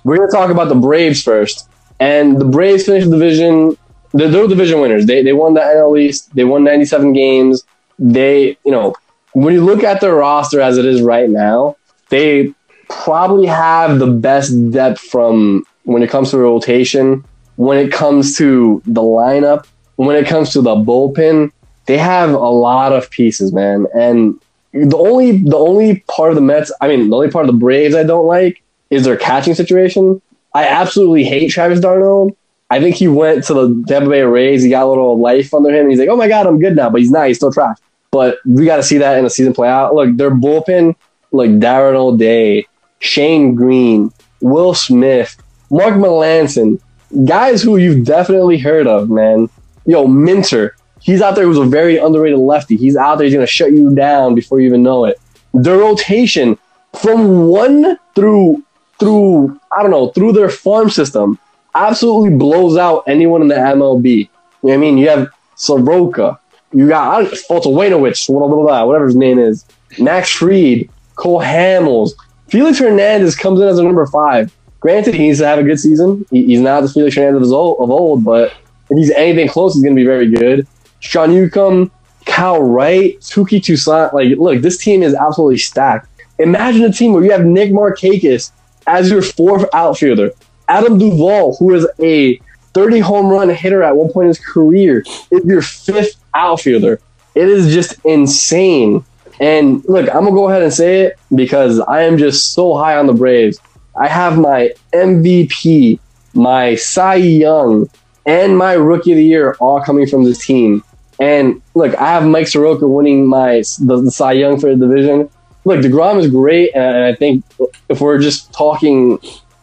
We're gonna talk about the Braves first, and the Braves finished the division. They're, they're division winners. They they won the NL East. They won 97 games. They you know when you look at their roster as it is right now, they probably have the best depth from when it comes to rotation when it comes to the lineup, when it comes to the bullpen, they have a lot of pieces, man. And the only the only part of the Mets, I mean, the only part of the Braves I don't like is their catching situation. I absolutely hate Travis d'Arnaud. I think he went to the Tampa Bay Rays. He got a little life under him. he's like, oh my God, I'm good now. But he's not. He's still trash. But we got to see that in the season play out. Look, their bullpen, like Darren O'Day, Shane Greene, Will Smith, Mark Melancon, guys who you've definitely heard of, man. Yo, Minter, he's out there who's a very underrated lefty. He's out there, he's going to shut you down before you even know it. The rotation from one through, through, I don't know, through their farm system absolutely blows out anyone in the MLB. You know what I mean? You have Soroka, you got Foltynewicz, whatever his name is, Max Fried, Cole Hamels. Felix Hernandez comes in as a number five. Granted, he needs to have a good season. He, he's not the Felix Hernandez of old, of old, but if he's anything close, he's going to be very good. Sean Newcomb, Kyle Wright, Touki Toussaint. Like, look, this team is absolutely stacked. Imagine a team where you have Nick Markakis as your fourth outfielder. Adam Duvall, who is a 30 home run hitter at one point in his career, is your fifth outfielder. It is just insane. And look, I'm gonna go ahead and say it because I am just so high on the Braves. I have my MVP my Cy Young, and my Rookie of the Year all coming from this team. And look, I have Mike Soroka winning my the, the Cy Young for the division. Look, Degrom is great, and I think if we're just talking,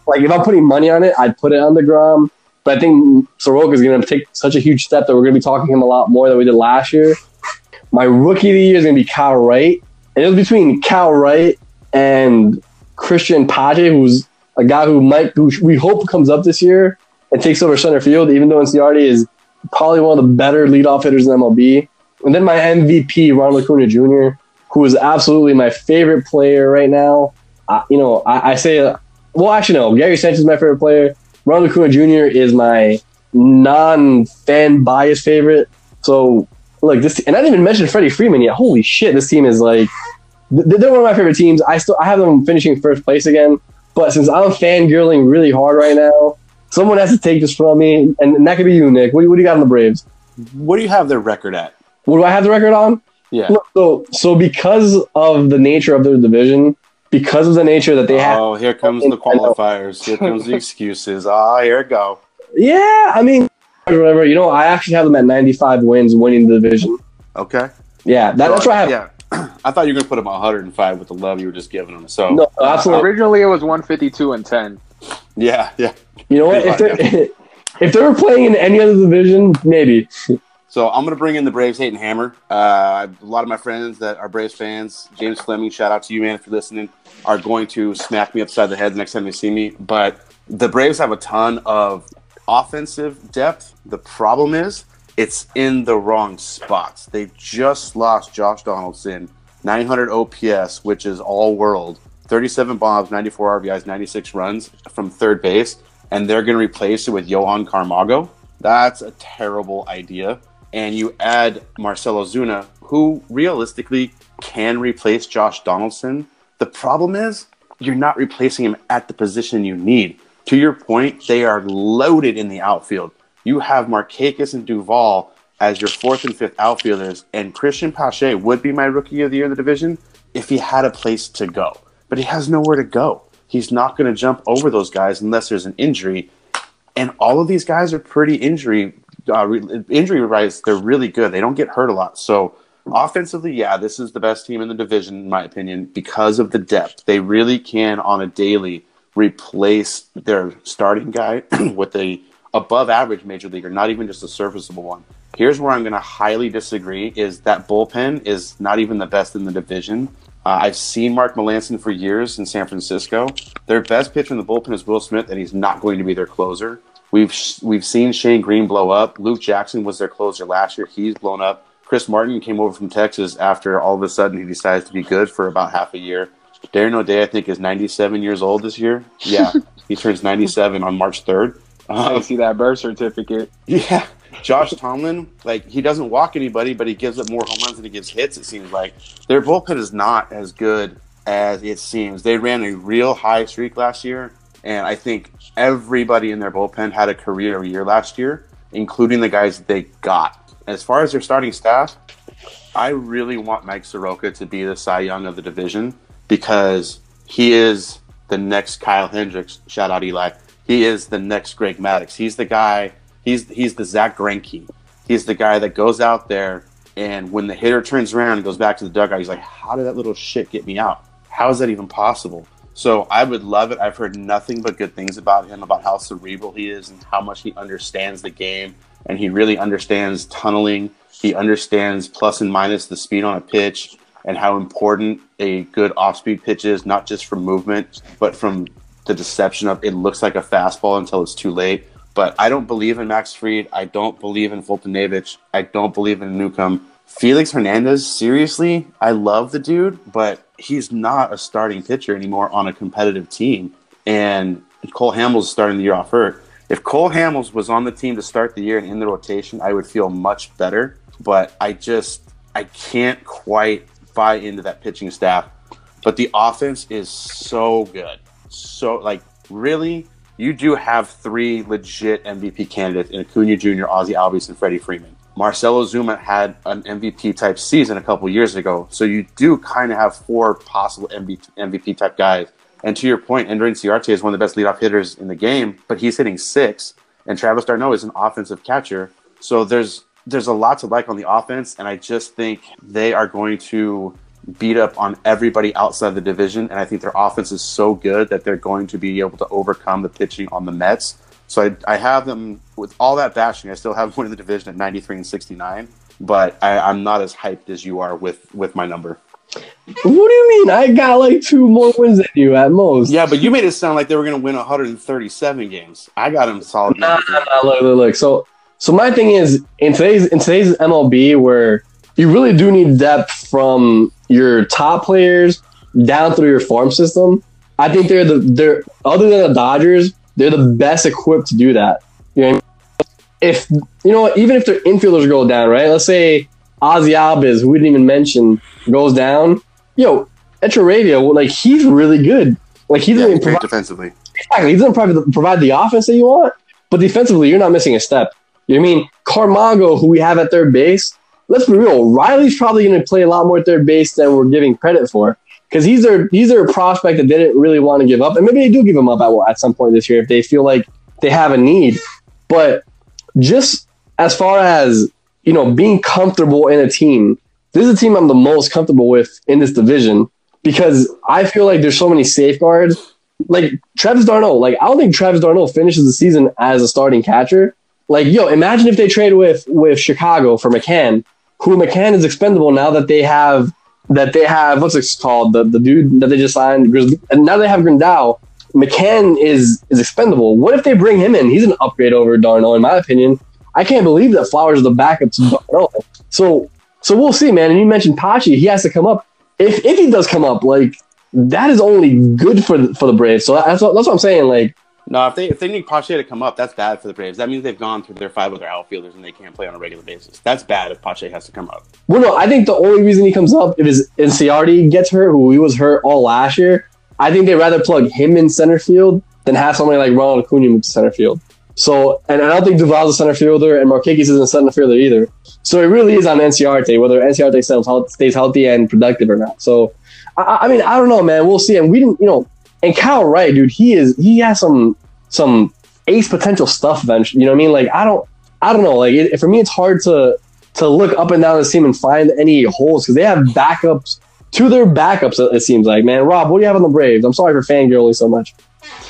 like if I'm putting money on it, I'd put it on Degrom. But I think Soroka is going to take such a huge step that we're going to be talking him a lot more than we did last year. My rookie of the year is going to be Kyle Wright, and it was between Kyle Wright and Cristian Pache, who's a guy who might who we hope comes up this year and takes over center field, even though Inciarte is probably one of the better leadoff hitters in MLB. And then my MVP, Ronald Acuna Jr., who is absolutely my favorite player right now. Uh, you know, I, I say, well, actually, no, Gary Sanchez is my favorite player. Ronald Acuna Jr. is my non-fan bias favorite. So, like this, and I didn't even mention Freddie Freeman yet. Holy shit, this team is like they're one of my favorite teams. I still I have them finishing first place again. But since I'm fangirling really hard right now, someone has to take this from me, and that could be you, Nick. What, what do you got on the Braves? What do you have their record at? What do I have the record on? Yeah. So, so because of the nature of their division, because of the nature that they have. Oh, here comes the qualifiers. Here comes the excuses. Ah, here it go. Yeah, I mean, whatever. You know, I actually have them at 95 wins, winning the division. Okay. Yeah, that, that's what I have. Yeah. <clears throat> I thought you were going to put them 105 with the love you were just giving them. So no, absolutely. Originally, it was 152 and 10. Yeah, yeah. You know what? If they <laughs> if they were playing in any other division, maybe. So I'm going to bring in the Braves hate and hammer. Uh, a lot of my friends that are Braves fans, James Fleming, shout out to you, man, if you're listening, are going to smack me upside the head the next time they see me. But the Braves have a ton of offensive depth. The problem is it's in the wrong spots. They've just lost Josh Donaldson, 900 OPS, which is all world, 37 bombs, 94 RBIs, 96 runs from third base, and they're going to replace it with Johan Camargo. That's a terrible idea and you add Marcell Ozuna, who realistically can replace Josh Donaldson, the problem is you're not replacing him at the position you need. To your point, they are loaded in the outfield. You have Markakis and Duvall as your fourth and fifth outfielders, and Christian Pache would be my rookie of the year in the division if he had a place to go. But he has nowhere to go. He's not going to jump over those guys unless there's an injury. And all of these guys are pretty injury uh, injury wise, they're really good. They don't get hurt a lot. So offensively, yeah, this is the best team in the division, in my opinion, because of the depth. They really can, on a daily, replace their starting guy <clears throat> with a above average major leaguer, not even just a serviceable one. Here's where I'm going to highly disagree: is that bullpen is not even the best in the division. Uh, I've seen Mark Melancon for years in San Francisco. Their best pitcher in the bullpen is Will Smith, and he's not going to be their closer. We've we've seen Shane Greene blow up. Luke Jackson was their closer last year. He's blown up. Chris Martin came over from Texas after all of a sudden he decides to be good for about half a year. Darren O'Day, I think, is 97 years old this year. Yeah, <laughs> he turns 97 on March 3rd. Um, I see that birth certificate. Yeah. Josh Tomlin, like, he doesn't walk anybody, but he gives up more home runs than he gives hits, it seems like. Their bullpen is not as good as it seems. They ran a real high streak last year, and I think everybody in their bullpen had a career year last year, including the guys they got. As far as their starting staff, I really want Mike Soroka to be the Cy Young of the division because he is the next Kyle Hendricks. Shout out Eli. He is the next Greg Maddux. He's the guy. He's he's the Zack Greinke. He's the guy that goes out there and when the hitter turns around and goes back to the dugout, he's like, "How did that little shit get me out? How is that even possible?" So I would love it. I've heard nothing but good things about him, about how cerebral he is and how much he understands the game. And he really understands tunneling. He understands plus and minus the speed on a pitch and how important a good off speed pitch is, not just from movement, but from the deception of it looks like a fastball until it's too late. But I don't believe in Max Fried. I don't believe in Foltynewicz. I don't believe in Newcomb. Felix Hernandez, seriously, I love the dude, but he's not a starting pitcher anymore on a competitive team. And Cole Hamels is starting the year off hurt. If Cole Hamels was on the team to start the year and in the rotation, I would feel much better. But I just I can't quite buy into that pitching staff. But the offense is so good. So like really, you do have three legit MVP candidates in Acuna Jr., Ozzie Albies, and Freddie Freeman. Marcell Ozuna had an MVP type season a couple years ago. So you do kind of have four possible MVP type guys And to your point, Ender Inciarte is one of the best leadoff hitters in the game, but he's hitting six, and Travis d'Arnaud is an offensive catcher. So there's there's a lot to like on the offense, and I just think they are going to beat up on everybody outside the division. And I think their offense is so good that they're going to be able to overcome the pitching on the Mets. So I, I have them with all that bashing. I still have them winning the division at 93 and 69, but I, I'm not as hyped as you are with with my number. What do you mean? I got like two more wins than you at most. Yeah, but you made it sound like they were going to win 137 games. I got them solid. Nah, nah, nah, look, look, look. So, so my thing is in today's in today's MLB, where you really do need depth from your top players down through your farm system. I think they're the they're other than the Dodgers, they're the best equipped to do that. You know, I mean? if you know, even if their infielders go down, right? Let's say Ozzie Albies, who we didn't even mention, goes down. Yo, Hechavarria, like he's really good. Like he doesn't Yeah, even provide, defensively. exactly, he doesn't provide, provide the offense that you want, but defensively, you're not missing a step. You know what I mean? Camargo, who we have at third base, let's be real. Riley's probably going to play a lot more third base than we're giving credit for because he's their he's their prospect that they didn't really want to give up, and maybe they do give him up at at some point this year if they feel like they have a need. But just as far as you know, being comfortable in a team, this is a team I'm the most comfortable with in this division because I feel like there's so many safeguards. Like Travis d'Arnaud, like I don't think Travis d'Arnaud finishes the season as a starting catcher. Like, yo, imagine if they trade with with Chicago for McCann, who McCann is expendable now that they have that they have what's it called the the dude that they just signed, and now they have Grandal. McCann is is expendable. What if they bring him in? He's an upgrade over d'Arnaud, in my opinion. I can't believe that Flowers is the backup to. So so we'll see, man. And you mentioned Pache, he has to come up. If if he does come up, like that is only good for the, for the Braves. So that's what, that's what I'm saying. Like No, if they if they need Pache to come up, that's bad for the Braves. That means they've gone through their five other outfielders and they can't play on a regular basis. That's bad if Pache has to come up. Well, no, I think the only reason he comes up is Inciarte gets hurt, who he was hurt all last year. I think they'd rather plug him in center field than have somebody like Ronald Acuna to center field. So, and I don't think Duvall's a center fielder, and Marquez isn't a center fielder either. So it really is on Inciarte whether healthy, stays healthy and productive or not. So, I, I mean, I don't know, man. We'll see. And we didn't, you know, and Kyle Wright, dude, he is he has some some ace potential stuff. Eventually, you know what I mean? Like I don't, I don't know. Like it, for me, it's hard to to look up and down the team and find any holes because they have backups to their backups. It seems like, man. Rob, what do you have on the Braves? I'm sorry for fangirling so much.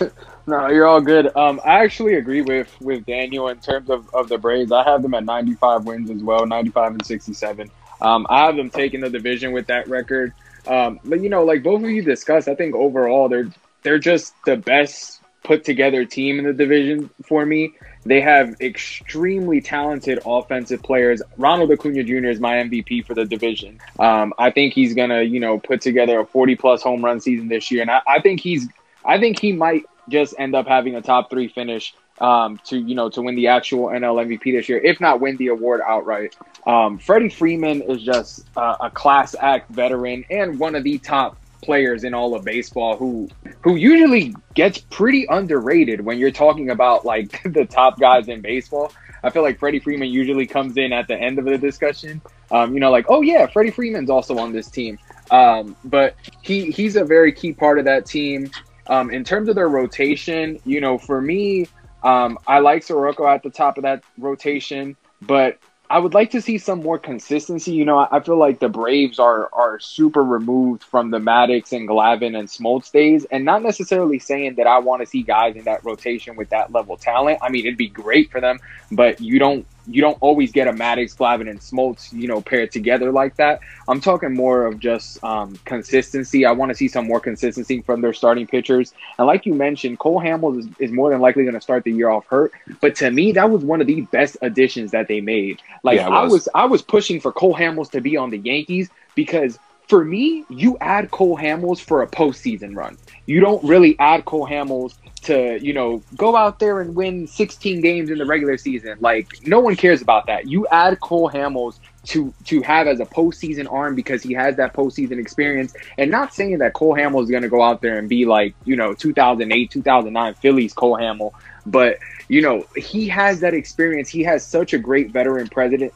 <laughs> No, you're all good. Um, I actually agree with with Daniel in terms of, of the Braves. I have them at 95 wins as well, 95 and 67. Um, I have them taking the division with that record. Um, but you know, like both of you discussed, I think overall they're they're just the best put together team in the division for me. They have extremely talented offensive players. Ronald Acuna Jr. is my MVP for the division. Um, I think he's gonna, you know, put together a 40 plus home run season this year, and I, I think he's, I think he might just end up having a top three finish um, to, you know, to win the actual NL MVP this year, if not win the award outright. Um, Freddie Freeman is just uh, a class act veteran and one of the top players in all of baseball who who usually gets pretty underrated when you're talking about like <laughs> the top guys in baseball. I feel like Freddie Freeman usually comes in at the end of the discussion. Um, you know, like, oh yeah, Freddie Freeman's also on this team. Um, but he he's a very key part of that team. Um, in terms of their rotation, you know, for me, um, I like Soroka at the top of that rotation, but I would like to see some more consistency. You know, I, I feel like the Braves are are super removed from the Maddux and Glavine and Smoltz days, and not necessarily saying that I want to see guys in that rotation with that level talent. I mean, it'd be great for them, but you don't you don't always get a Maddux, Glavine, and Smoltz, you know, paired together like that. I'm talking more of just um, consistency. I want to see some more consistency from their starting pitchers. And like you mentioned, Cole Hamels is, is more than likely going to start the year off hurt. But to me, that was one of the best additions that they made. Like Yeah, it I was. was, I was pushing for Cole Hamels to be on the Yankees because for me, you add Cole Hamels for a postseason run. You don't really add Cole Hamels to, you know, go out there and win 16 games in the regular season. Like no one cares about that. You add Cole Hamels to to have as a postseason arm because he has that postseason experience. And not saying that Cole Hamels is going to go out there and be like, you know, 2008, 2009 Phillies Cole Hamel, but you know, he has that experience. He has such a great veteran president.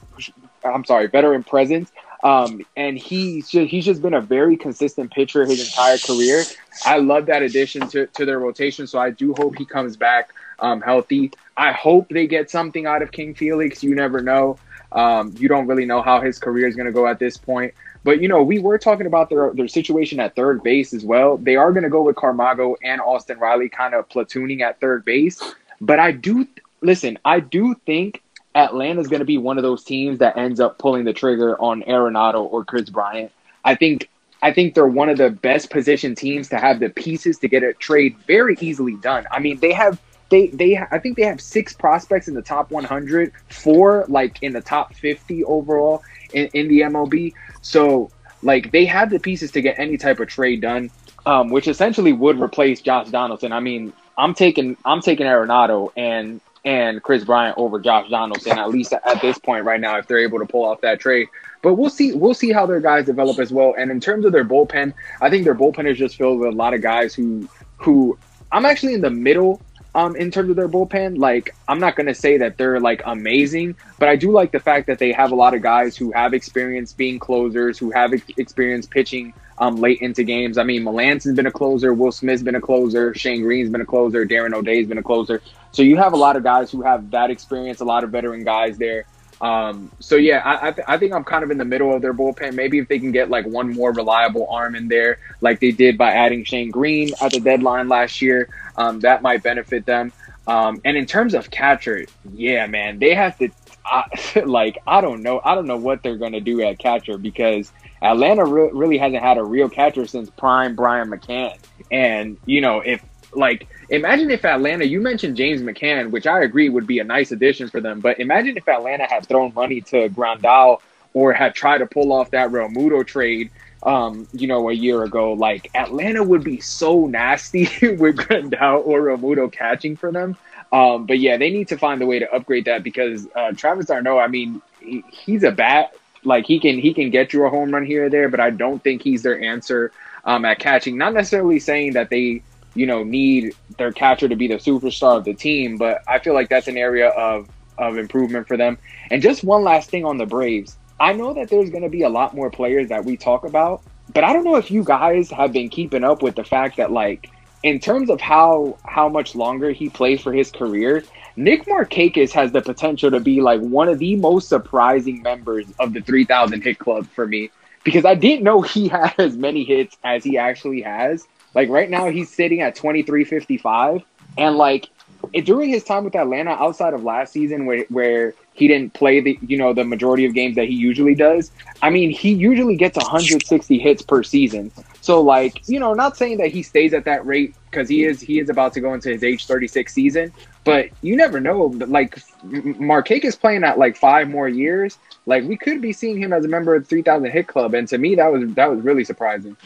I'm sorry, veteran presence. Um, and he's just, he's just been a very consistent pitcher his entire career. I love that addition to, to their rotation. So I do hope he comes back um, healthy. I hope they get something out of King Felix. You never know. Um, you don't really know how his career is going to go at this point. But you know, we were talking about their their situation at third base as well. They are going to go with Camargo and Austin Riley, kind of platooning at third base. But I do listen. I do think Atlanta is going to be one of those teams that ends up pulling the trigger on Arenado or Kris Bryant. I think I think they're one of the best positioned teams to have the pieces to get a trade very easily done. I mean, they have they they I think they have six prospects in the top 100, four like in the top 50 overall in, in the MLB. So like they have the pieces to get any type of trade done, um, which essentially would replace Josh Donaldson. I mean, I'm taking I'm taking Arenado and and Kris Bryant over Josh Donaldson at least at this point right now if they're able to pull off that trade. But we'll see we'll see how their guys develop as well. And in terms of their bullpen, I think their bullpen is just filled with a lot of guys who who I'm actually in the middle um in terms of their bullpen. Like I'm not gonna say that they're like amazing, but I do like the fact that they have a lot of guys who have experience being closers, who have experience pitching um, late into games. I mean, Melancon's been a closer, Will Smith's been a closer, Shane Greene's been a closer, Darren O'Day's been a closer. So you have a lot of guys who have that experience, a lot of veteran guys there. Um, so yeah, I, I, th- I, think I'm kind of in the middle of their bullpen. Maybe if they can get like one more reliable arm in there, like they did by adding Shane Greene at the deadline last year, um, that might benefit them. Um, and in terms of catcher, yeah, man, they have to. Uh, <laughs> like I don't know, I don't know what they're gonna do at catcher because Atlanta re- really hasn't had a real catcher since prime Brian McCann. And you know, if like imagine if Atlanta, you mentioned James McCann, which I agree would be a nice addition for them, but imagine if Atlanta had thrown money to Grandal or had tried to pull off that Realmuto trade um, you know, a year ago, like Atlanta would be so nasty <laughs> with Grandal or Realmuto catching for them. Um, but yeah, they need to find a way to upgrade that because uh, Travis d'Arnaud, I mean, he, he's a bat. Like he can he can get you a home run here or there, but I don't think he's their answer um, at catching. Not necessarily saying that they you know need their catcher to be the superstar of the team, but I feel like that's an area of of improvement for them. And just one last thing on the Braves. I know that there's going to be a lot more players that we talk about, but I don't know if you guys have been keeping up with the fact that like in terms of how how much longer he plays for his career, Nick Markakis has the potential to be like one of the most surprising members of the 3000 hit club for me because I didn't know he <laughs> had as many hits as he actually has. Like right now he's sitting at 2355 and like it, during his time with Atlanta outside of last season where where he didn't play the you know the majority of games that he usually does. I mean, he usually gets 160 hits per season. So like, you know, not saying that he stays at that rate because he is he is about to go into his age 36 season, but you never know. But like Markakis playing at like five more years, like we could be seeing him as a member of the 3000 hit club and to me that was that was really surprising.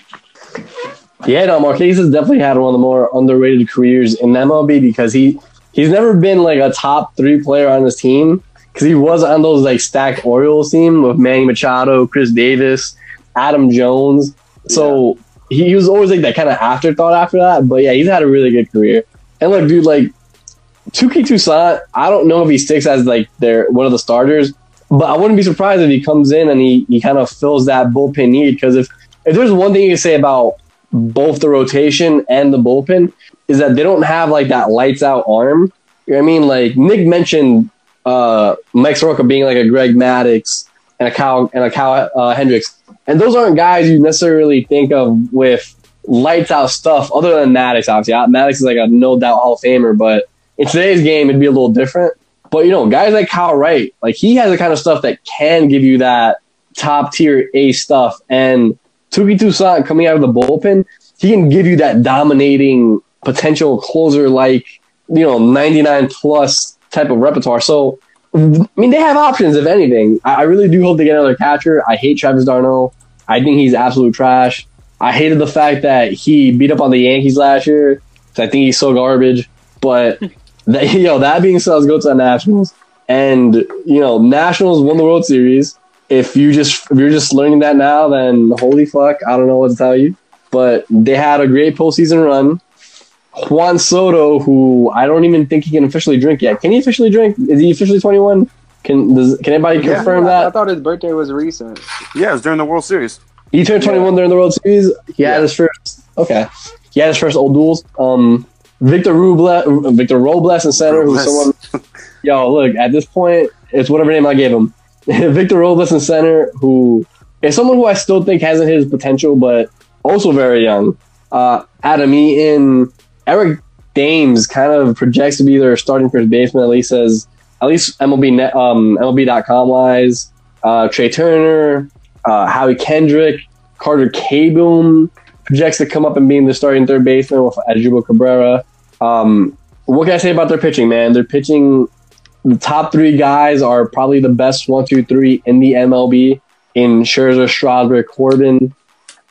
Yeah, no, Marquez has definitely had one of the more underrated careers in MLB because he he's never been like a top three player on his team, because he was on those like stacked Orioles team with Manny Machado, Chris Davis, Adam Jones. So yeah. he, he was always like that kind of afterthought after that. But yeah, he's had a really good career. And look, dude, like Touki Toussaint, I don't know if he sticks as like their one of the starters, but I wouldn't be surprised if he comes in and he, he kind of fills that bullpen need. Because if, if there's one thing you can say about both the rotation and the bullpen, is that they don't have like that lights out arm. You know what I mean? Like Nick mentioned uh, Mike Soroka being like a Greg Maddux and a Kyle and a Kyle uh, Hendricks, and those aren't guys you necessarily think of with lights out stuff. Other than Maddux, obviously, Maddux is like a no doubt Hall of Famer, but in today's game, it'd be a little different. But you know, guys like Kyle Wright, like he has the kind of stuff that can give you that top tier A stuff. And Touki Toussaint coming out of the bullpen, he can give you that dominating potential closer like, you know, 99 plus type of repertoire. So, I mean, they have options, if anything. I, really do hope they get another catcher. I hate Travis d'Arnaud. I think he's absolute trash. I hated the fact that he beat up on the Yankees last year. I think he's so garbage. But, <laughs> that, <laughs> you know, that being said, let's go to the Nationals. And, you know, Nationals won the World Series. If you just if you're just learning that now, then holy fuck, I don't know what to tell you. But they had a great postseason run. Juan Soto, who I don't even think he can officially drink yet. Can he officially drink? Is he officially 21? Can does can anybody Yeah. confirm I that? I thought his birthday was recent. Yeah, it was during the World Series. He turned 21 during the World Series. He Yeah. had his first. Okay, he had his first O'Doul's. Um, Victor Ruble, Victor Robles in center, who's someone. <laughs> Yo, look at this point, it's whatever name I gave him. <laughs> Victor Robles in center, who is someone who I still think hasn't hit his potential, but also very young. Uh, Adam Eaton, Eric Thames kind of projects to be their starting first baseman. At least says at least MLB net, um, MLB.com wise. Uh, Trea Turner, uh, Howie Kendrick, Carter Kieboom projects to come up and being the starting third baseman with Asdrubal Cabrera. Um, what can I say about their pitching, man? Their pitching, the top three guys are probably the best one, two, three in the MLB. In Scherzer, Strasburg, Corbin.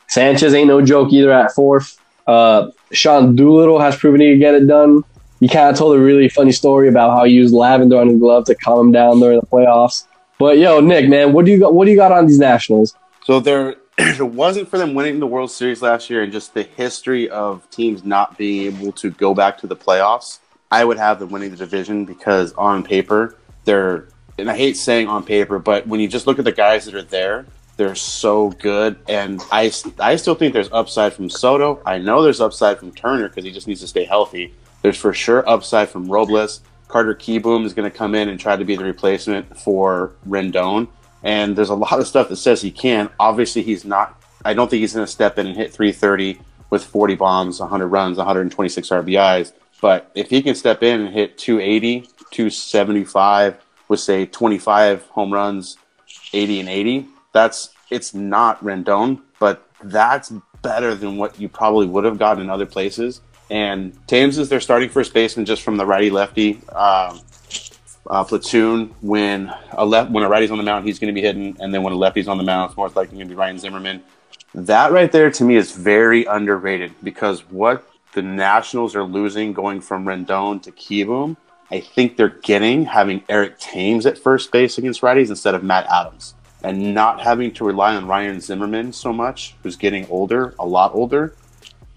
Sanchez ain't no joke either at fourth. Uh, Sean Doolittle has proven he can get it done. He kind of told a really funny story about how he used lavender on his glove to calm him down during the playoffs. But yo, Nick, man, what do you got? What do you got on these Nationals? So there, if <clears throat> it wasn't for them winning the World Series last year and just the history of teams not being able to go back to the playoffs, I would have them winning the division because on paper they're, and I hate saying on paper, but when you just look at the guys that are there, they're so good. And I, I still think there's upside from Soto. I know there's upside from Turner because he just needs to stay healthy. There's for sure upside from Robles. Carter Kieboom is going to come in and try to be the replacement for Rendon. And there's a lot of stuff that says he can. Obviously, he's not. I don't think he's going to step in and hit 330 with 40 bombs, 100 runs, 126 RBIs. But if he can step in and hit 280, 275 with say 25 home runs, 80 and 80, that's it's not Rendon, but that's better than what you probably would have gotten in other places. And Thames is their starting first baseman just from the righty lefty um, uh, platoon. When a left when a righty's on the mound, he's going to be hitting, and then when a lefty's on the mound, it's more likely going to be Ryan Zimmerman. That right there to me is very underrated because what the Nationals are losing going from Rendon to Kieboom, I think they're getting having Eric Thames at first base against righties instead of Matt Adams. And not having to rely on Ryan Zimmerman so much, who's getting older, a lot older,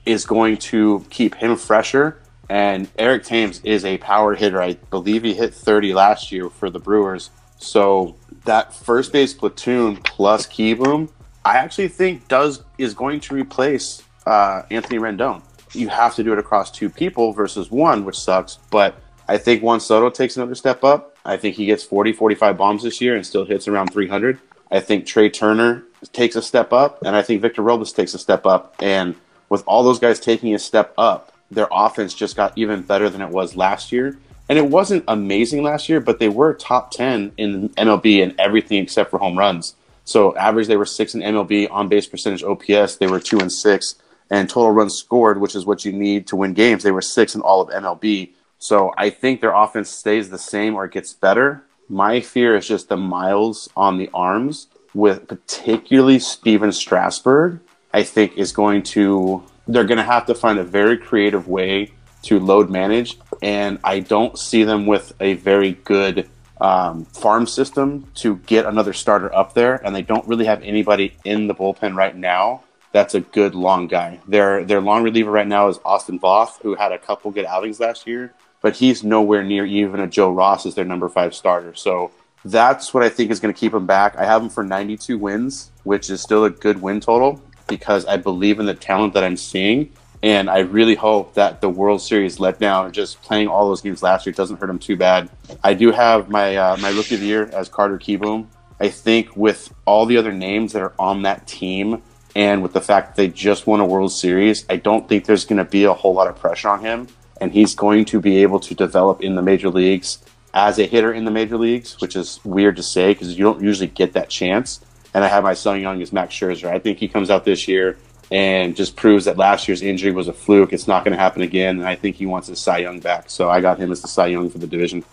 is going to keep him fresher. And Eric Thames is a power hitter. I believe he hit 30 last year for the Brewers. So that first base platoon plus Kieboom, I actually think does is going to replace uh, Anthony Rendon. You have to do it across two people versus one, which sucks. But I think Juan Soto takes another step up. I think he gets 40, 45 bombs this year and still hits around 300. I think Trea Turner takes a step up, and I think Victor Robles takes a step up. And with all those guys taking a step up, their offense just got even better than it was last year. And it wasn't amazing last year, but they were top 10 in MLB in everything except for home runs. So average, they were six in MLB on base percentage OPS. They were two and six, and total runs scored, which is what you need to win games. They were six in all of MLB. So I think their offense stays the same or gets better. My fear is just the miles on the arms with particularly Steven Strasburg. I think is going to they're going to have to find a very creative way to load manage, and I don't see them with a very good um, farm system to get another starter up there, and they don't really have anybody in the bullpen right now that's a good long guy. Their their long reliever right now is Austin Voth, who had a couple good outings last year, but he's nowhere near even a Joe Ross as their number five starter. So that's what I think is going to keep him back. I have him for 92 wins, which is still a good win total because I believe in the talent that I'm seeing. And I really hope that the World Series letdown and just playing all those games last year doesn't hurt him too bad. I do have my uh, my rookie of the year as Carter Kieboom. I think with all the other names that are on that team and with the fact that they just won a World Series, I don't think there's going to be a whole lot of pressure on him. And he's going to be able to develop in the major leagues as a hitter in the major leagues, which is weird to say because you don't usually get that chance. And I have my Cy Young as Max Scherzer. I think he comes out this year and just proves that last year's injury was a fluke. It's not going to happen again. And I think he wants his Cy Young back. So I got him as the Cy Young for the division.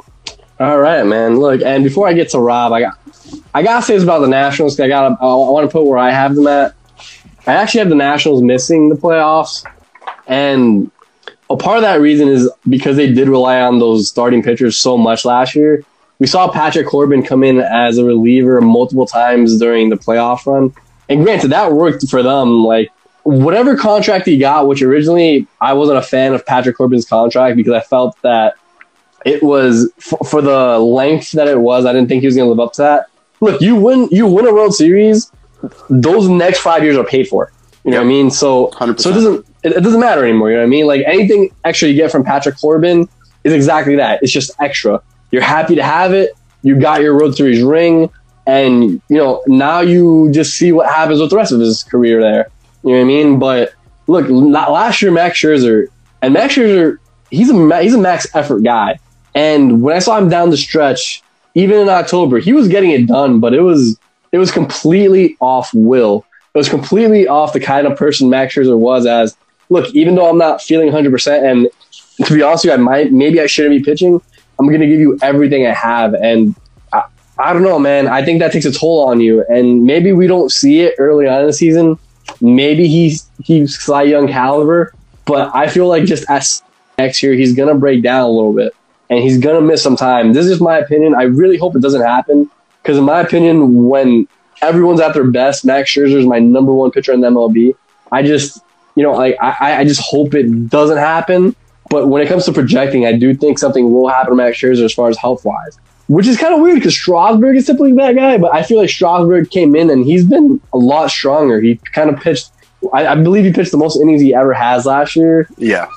All right, man. Look, and before I get to Rob, I got I gotta say this about the Nationals. I got I want to put where I have them at. I actually have the Nationals missing the playoffs, and a part of that reason is because they did rely on those starting pitchers so much last year. We saw Patrick Corbin come in as a reliever multiple times during the playoff run, and granted that worked for them. Like whatever contract he got, which originally I wasn't a fan of Patrick Corbin's contract because I felt that it was for, for the length that it was. I didn't think he was going to live up to that. Look, you win, you win a World Series. Those next five years are paid for. You know what I mean? So, 100%. so it doesn't it, it doesn't matter anymore. You know what I mean? Like anything extra you get from Patrick Corbin is exactly that. It's just extra. You're happy to have it. You got your World Series ring, and you know now you just see what happens with the rest of his career there. You know what I mean? But look, last year Max Scherzer and Max Scherzer, he's a he's a max effort guy. And when I saw him down the stretch, even in October, he was getting it done, but it was it was completely off will. It was completely off the kind of person Max Scherzer was. As look, even though I'm not feeling 100, percent and to be honest with you, I might maybe I shouldn't be pitching. I'm to give you everything I have, and I, I don't know, man. I think that takes a toll on you, and maybe we don't see it early on in the season. Maybe he's he's Cy Young caliber, but I feel like just as next year he's to break down a little bit, and he's to miss some time. This is my opinion. I really hope it doesn't happen because, in my opinion, when everyone's at their best, Max Scherzer is my number one pitcher in the MLB. I just, you know, like I, I just hope it doesn't happen. But when it comes to projecting, I do think something will happen to Max Scherzer as far as health wise, which is kind of weird because Strasburg is typically that guy. But I feel like Strasburg came in and he's been a lot stronger. He kind of pitched, I, I believe he pitched the most innings he ever has last year. Yeah.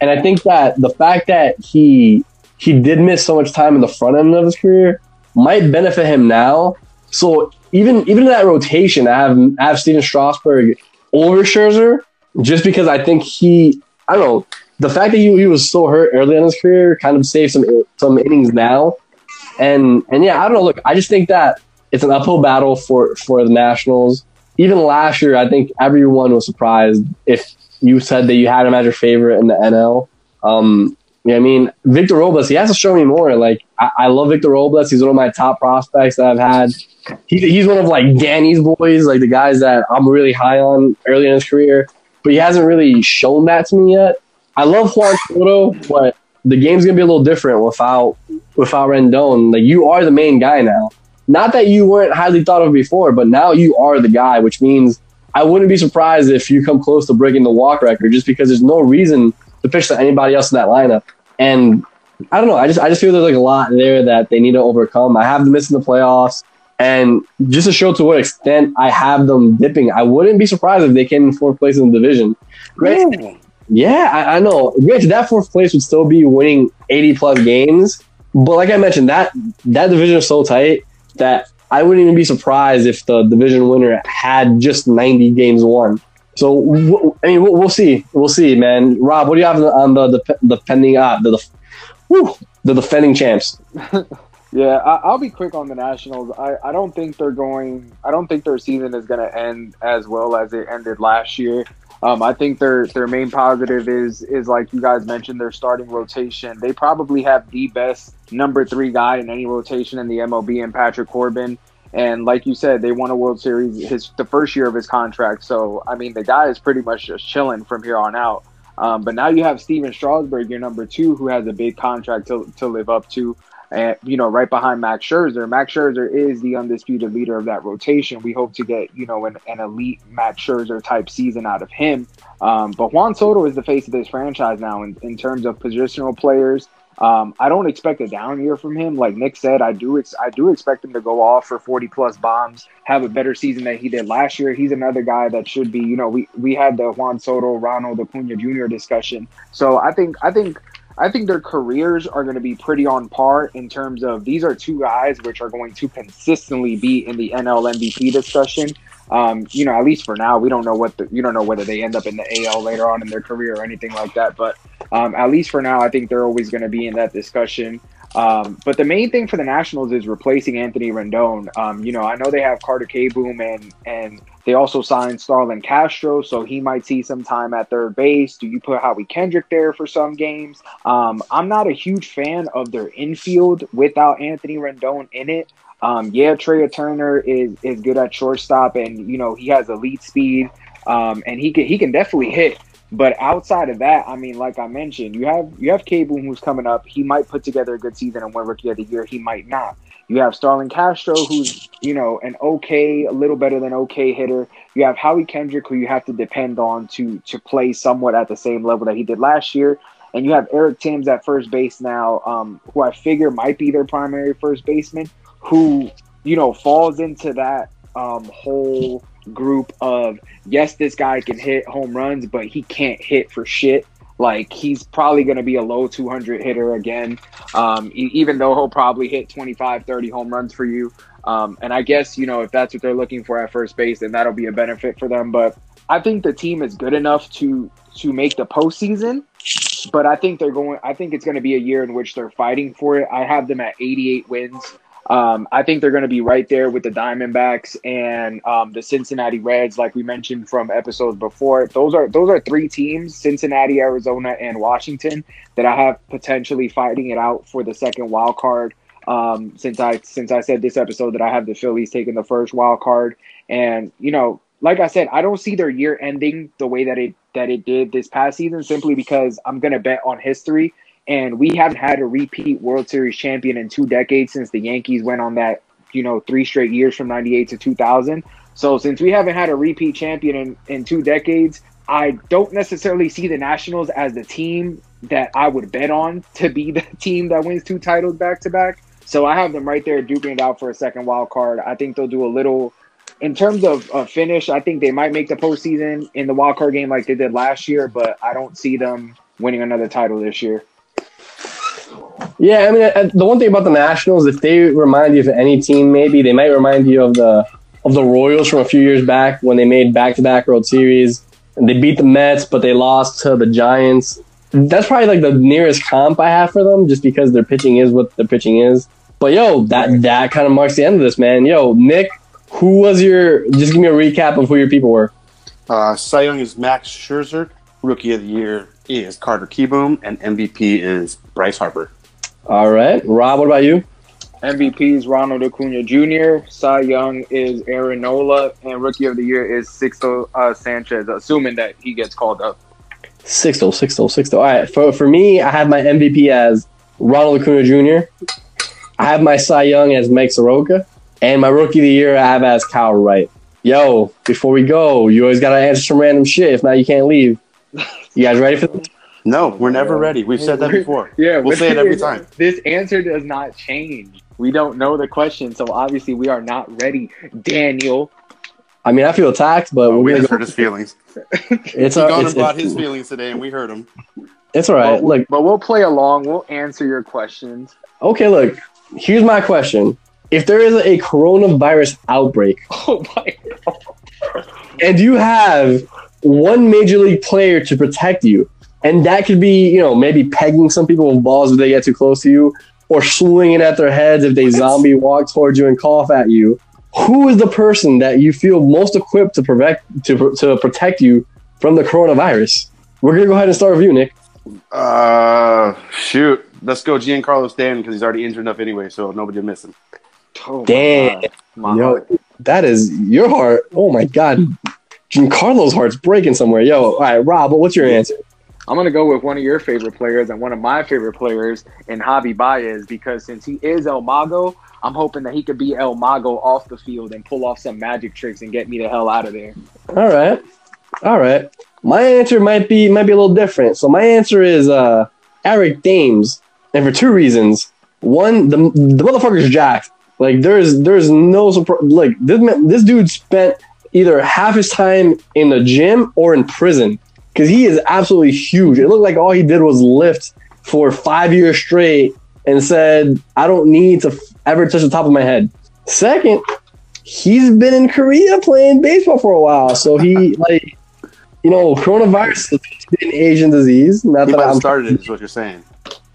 And I think that the fact that he he did miss so much time in the front end of his career might benefit him now. So even even in that rotation, I have I have Steven Strasburg over Scherzer just because I think he I don't know the fact that he, he was so hurt early in his career kind of saved some some innings now, and and yeah I don't know. Look, I just think that it's an uphill battle for for the Nationals. Even last year, I think everyone was surprised if you said that you had him as your favorite in the NL. Um, I mean? Victor Robles, he has to show me more. Like, I, I love Victor Robles. He's one of my top prospects that I've had. He, he's one of like Danny's boys, like the guys that I'm really high on early in his career. But he hasn't really shown that to me yet. I love Juan Soto, but the game's gonna be a little different without without Rendon. Like you are the main guy now. Not that you weren't highly thought of before, but now you are the guy, which means I wouldn't be surprised if you come close to breaking the walk record just because there's no reason to pitch to anybody else in that lineup. And I don't know. I just I just feel there's like a lot there that they need to overcome. I have them missing the playoffs, and just to show to what extent I have them dipping, I wouldn't be surprised if they came in fourth place in the division. Yeah, I, I know. Granted, that fourth place would still be winning 80 plus games, but like I mentioned, that that division is so tight that I wouldn't even be surprised if the division winner had just 90 games won. So I mean, we'll, we'll see. We'll see, man. Rob, what do you have on the the, the pending uh, the, the whew, the defending champs? <laughs> Yeah, I, I'll be quick on the Nationals. I, I don't think they're going. I don't think their season is going to end as well as it ended last year. Um, I think their their main positive is is like you guys mentioned their starting rotation. They probably have the best number three guy in any rotation in the MLB and Patrick Corbin. And like you said, they won a World Series his the first year of his contract. So I mean, the guy is pretty much just chilling from here on out. Um, but now you have Steven Strasburg, your number two, who has a big contract to, to live up to and you know, right behind Max Scherzer. Max Scherzer is the undisputed leader of that rotation. We hope to get you know an, an elite Max Scherzer type season out of him. Um, but Juan Soto is the face of this franchise now in, in terms of positional players. Um, I don't expect a down year from him. Like Nick said, I do ex- I do expect him to go off for 40 plus bombs, have a better season than he did last year. He's another guy that should be, you know, we we had the Juan Soto, Ronald Acuna Jr. discussion. So I think I think I think their careers are going to be pretty on par in terms of these are two guys which are going to consistently be in the NL MVP discussion. Um, you know, at least for now, we don't know what the you don't know whether they end up in the AL later on in their career or anything like that. But um, at least for now, I think they're always going to be in that discussion. Um, but the main thing for the Nationals is replacing Anthony Rendon. Um, you know, I know they have Carter Kieboom and and they also signed Starlin Castro, so he might see some time at third base. Do you put Howie Kendrick there for some games? Um, I'm not a huge fan of their infield without Anthony Rendon in it. Um, yeah, Trea Turner is is good at shortstop, and you know he has elite speed, um, and he can he can definitely hit. But outside of that, I mean, like I mentioned, you have you have Boom who's coming up. He might put together a good season and win Rookie of the Year. He might not. You have Starlin Castro, who's you know an okay, a little better than okay hitter. You have Howie Kendrick, who you have to depend on to to play somewhat at the same level that he did last year. and you have Eric Thames at first base now, um, who I figure might be their primary first baseman, who you know falls into that um, whole group of yes, this guy can hit home runs, but he can't hit for shit. Like he's probably going to be a low 200 hitter again, um, e- even though he'll probably hit 25, 30 home runs for you. Um, and I guess you know if that's what they're looking for at first base, then that'll be a benefit for them. But I think the team is good enough to to make the postseason. But I think they're going. I think it's going to be a year in which they're fighting for it. I have them at 88 wins. Um, I think they're going to be right there with the Diamondbacks and um, the Cincinnati Reds, like we mentioned from episodes before. Those are those are three teams: Cincinnati, Arizona, and Washington that I have potentially fighting it out for the second wild card. Um, since I since I said this episode that I have the Phillies taking the first wild card, and you know, like I said, I don't see their year ending the way that it that it did this past season, simply because I'm going to bet on history and we haven't had a repeat World Series champion in two decades since the Yankees went on that, you know, three straight years from 98 to 2000. So since we haven't had a repeat champion in, in two decades, I don't necessarily see the Nationals as the team that I would bet on to be the <laughs> team that wins two titles back to back. So I have them right there duking it out for a second wild card. I think they'll do a little in terms of, of finish. I think they might make the postseason in the wild card game like they did last year, but I don't see them winning another title this year. Yeah, I mean, uh, the one thing about the Nationals, if they remind you of any team, maybe they might remind you of the of the Royals from a few years back when they made back to back World Series and they beat the Mets, but they lost to the Giants. That's probably like the nearest comp I have for them, just because their pitching is what their pitching is. But yo, that that kind of marks the end of this, man. Yo, Nick, who was your? Just give me a recap of who your people were. Uh, Cy Young is Max Scherzer. Rookie of the Year is Carter Kieboom, and MVP is Bryce Harper. All right, Rob, what about you? MVP is Ronald Acuna Jr. Cy Young is Aaron Nola, and Rookie of the Year is Sixto uh, Sanchez, assuming that he gets called up. Sixto, Sixto, Sixto. All right, for for me, I have my MVP as Ronald Acuna Jr. I have my Cy Young as Mike Soroka, and my Rookie of the Year I have as Kyle Wright. Yo, before we go, you always gotta answer some random shit. If not, you can't leave. You guys ready for this? No, we're never ready. We've said that before. Yeah, We'll say it every time. This answer does not change. We don't know the question, so obviously we are not ready. Daniel, I mean, I feel attacked, but Oh, we're we gonna just go. hurt his feelings. <laughs> It's He all, gone it's, and it's, his feelings today, and we heard him. it's all right. but, Look, but we'll play along. We'll answer your questions. okay, look. Here's my question: If there is a coronavirus outbreak, <laughs> Oh my! God. and you have one major league player to protect you, and that could be, you know, maybe pegging some people with balls if they get too close to you, or swinging at their heads if they zombie walk towards you and cough at you. Who is the person that you feel most equipped to protect to, to protect you from the coronavirus? We're gonna go ahead and start with you, Nick. Uh, shoot. Let's go Giancarlo Stanton because he's already injured enough anyway, so nobody will miss him. Oh Damn. God. My Yo, that is your heart. Oh my god. Giancarlo's heart's breaking somewhere. Yo, all right, Rob, what's your answer? I'm gonna go with one of your favorite players and one of my favorite players in Javi Baez because since he is El Mago, I'm hoping that he could be El Mago off the field and pull off some magic tricks and get me the hell out of there. All right. All right. My answer might be might be a little different. So my answer is uh Eric Thames. And for two reasons. One, the the motherfucker's jacked. Like there's there's no support like this man, this dude spent either half his time in the gym or in prison because he is absolutely huge. It looked like all he did was lift for five years straight and said, I don't need to f- ever touch the top of my head. Second, he's been in Korea playing baseball for a while. So he, <laughs> like, you know, coronavirus is an Asian disease. Not He that I'm started it, is what you're saying.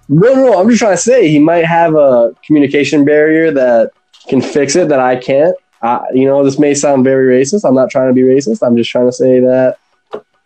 no, no. I'm just trying to say he might have a communication barrier that can fix it that I can't. You know, this may sound very racist. I'm not trying to be racist. I'm just trying to say that.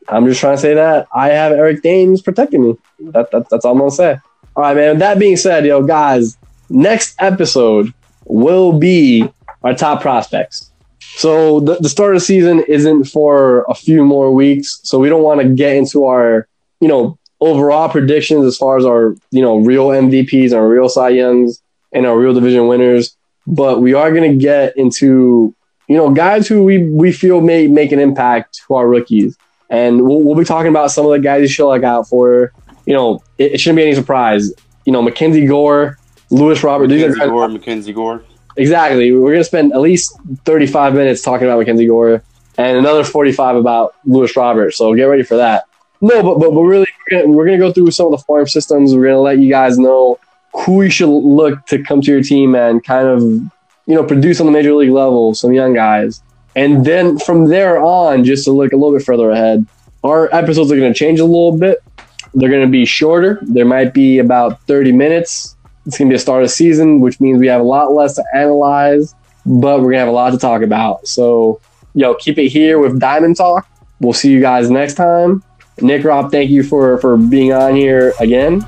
I'm just trying to say that I have Eric Thames protecting me. That, that that's all I'm gonna say. All right, man. That being said, yo, guys, next episode will be our top prospects. So the, the start of the season isn't for a few more weeks, so we don't want to get into our, you know, overall predictions as far as our, you know, real MVPs, our real Cy Youngs, and our real division winners. But we are going to get into, you know, guys who we we feel may make an impact to our rookies, and we'll, we'll be talking about some of the guys you should look out for. you know, it, it shouldn't be any surprise. You know, Mackenzie Gore, Luis Robert, Mackenzie guys- Gore, Mackenzie Gore. Exactly. We're going to spend at least 35 minutes talking about Mackenzie Gore and another 45 about Luis Roberts. So get ready for that. No, but but, but really, we're going we're gonna go through some of the farm systems. We're going to let you guys know who you should look to come to your team and kind of, you know, produce on the major league level, some young guys. And then from there on, just to look a little bit further ahead, our episodes are going to change a little bit. They're going to be shorter. There might be about 30 minutes. It's going to be a start of season, which means we have a lot less to analyze, but we're going to have a lot to talk about. So, yo, keep it here with Diamond Talk. We'll see you guys next time. Nick Rob, thank you for, for being on here again.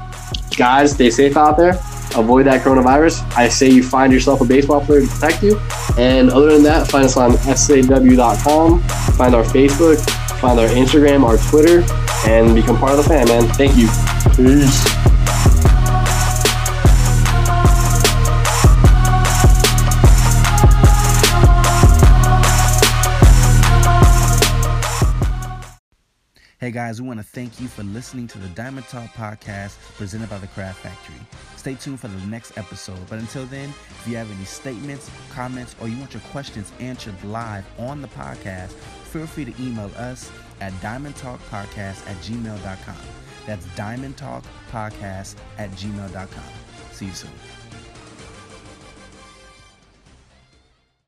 Guys, stay safe out there. Avoid that coronavirus. I say you find yourself a baseball player to protect you. And other than that, find us on saw.com, find our Facebook, find our Instagram, our Twitter, and become part of the fan, man. Thank you. Peace. Hey guys, we want to thank you for listening to the Diamond Talk podcast presented by the Craft Factory. Stay tuned for the next episode. But until then, if you have any statements, comments, or you want your questions answered live on the podcast, feel free to email us at diamondtalkpodcast at gmail.com. That's diamondtalkpodcast at gmail.com. See you soon.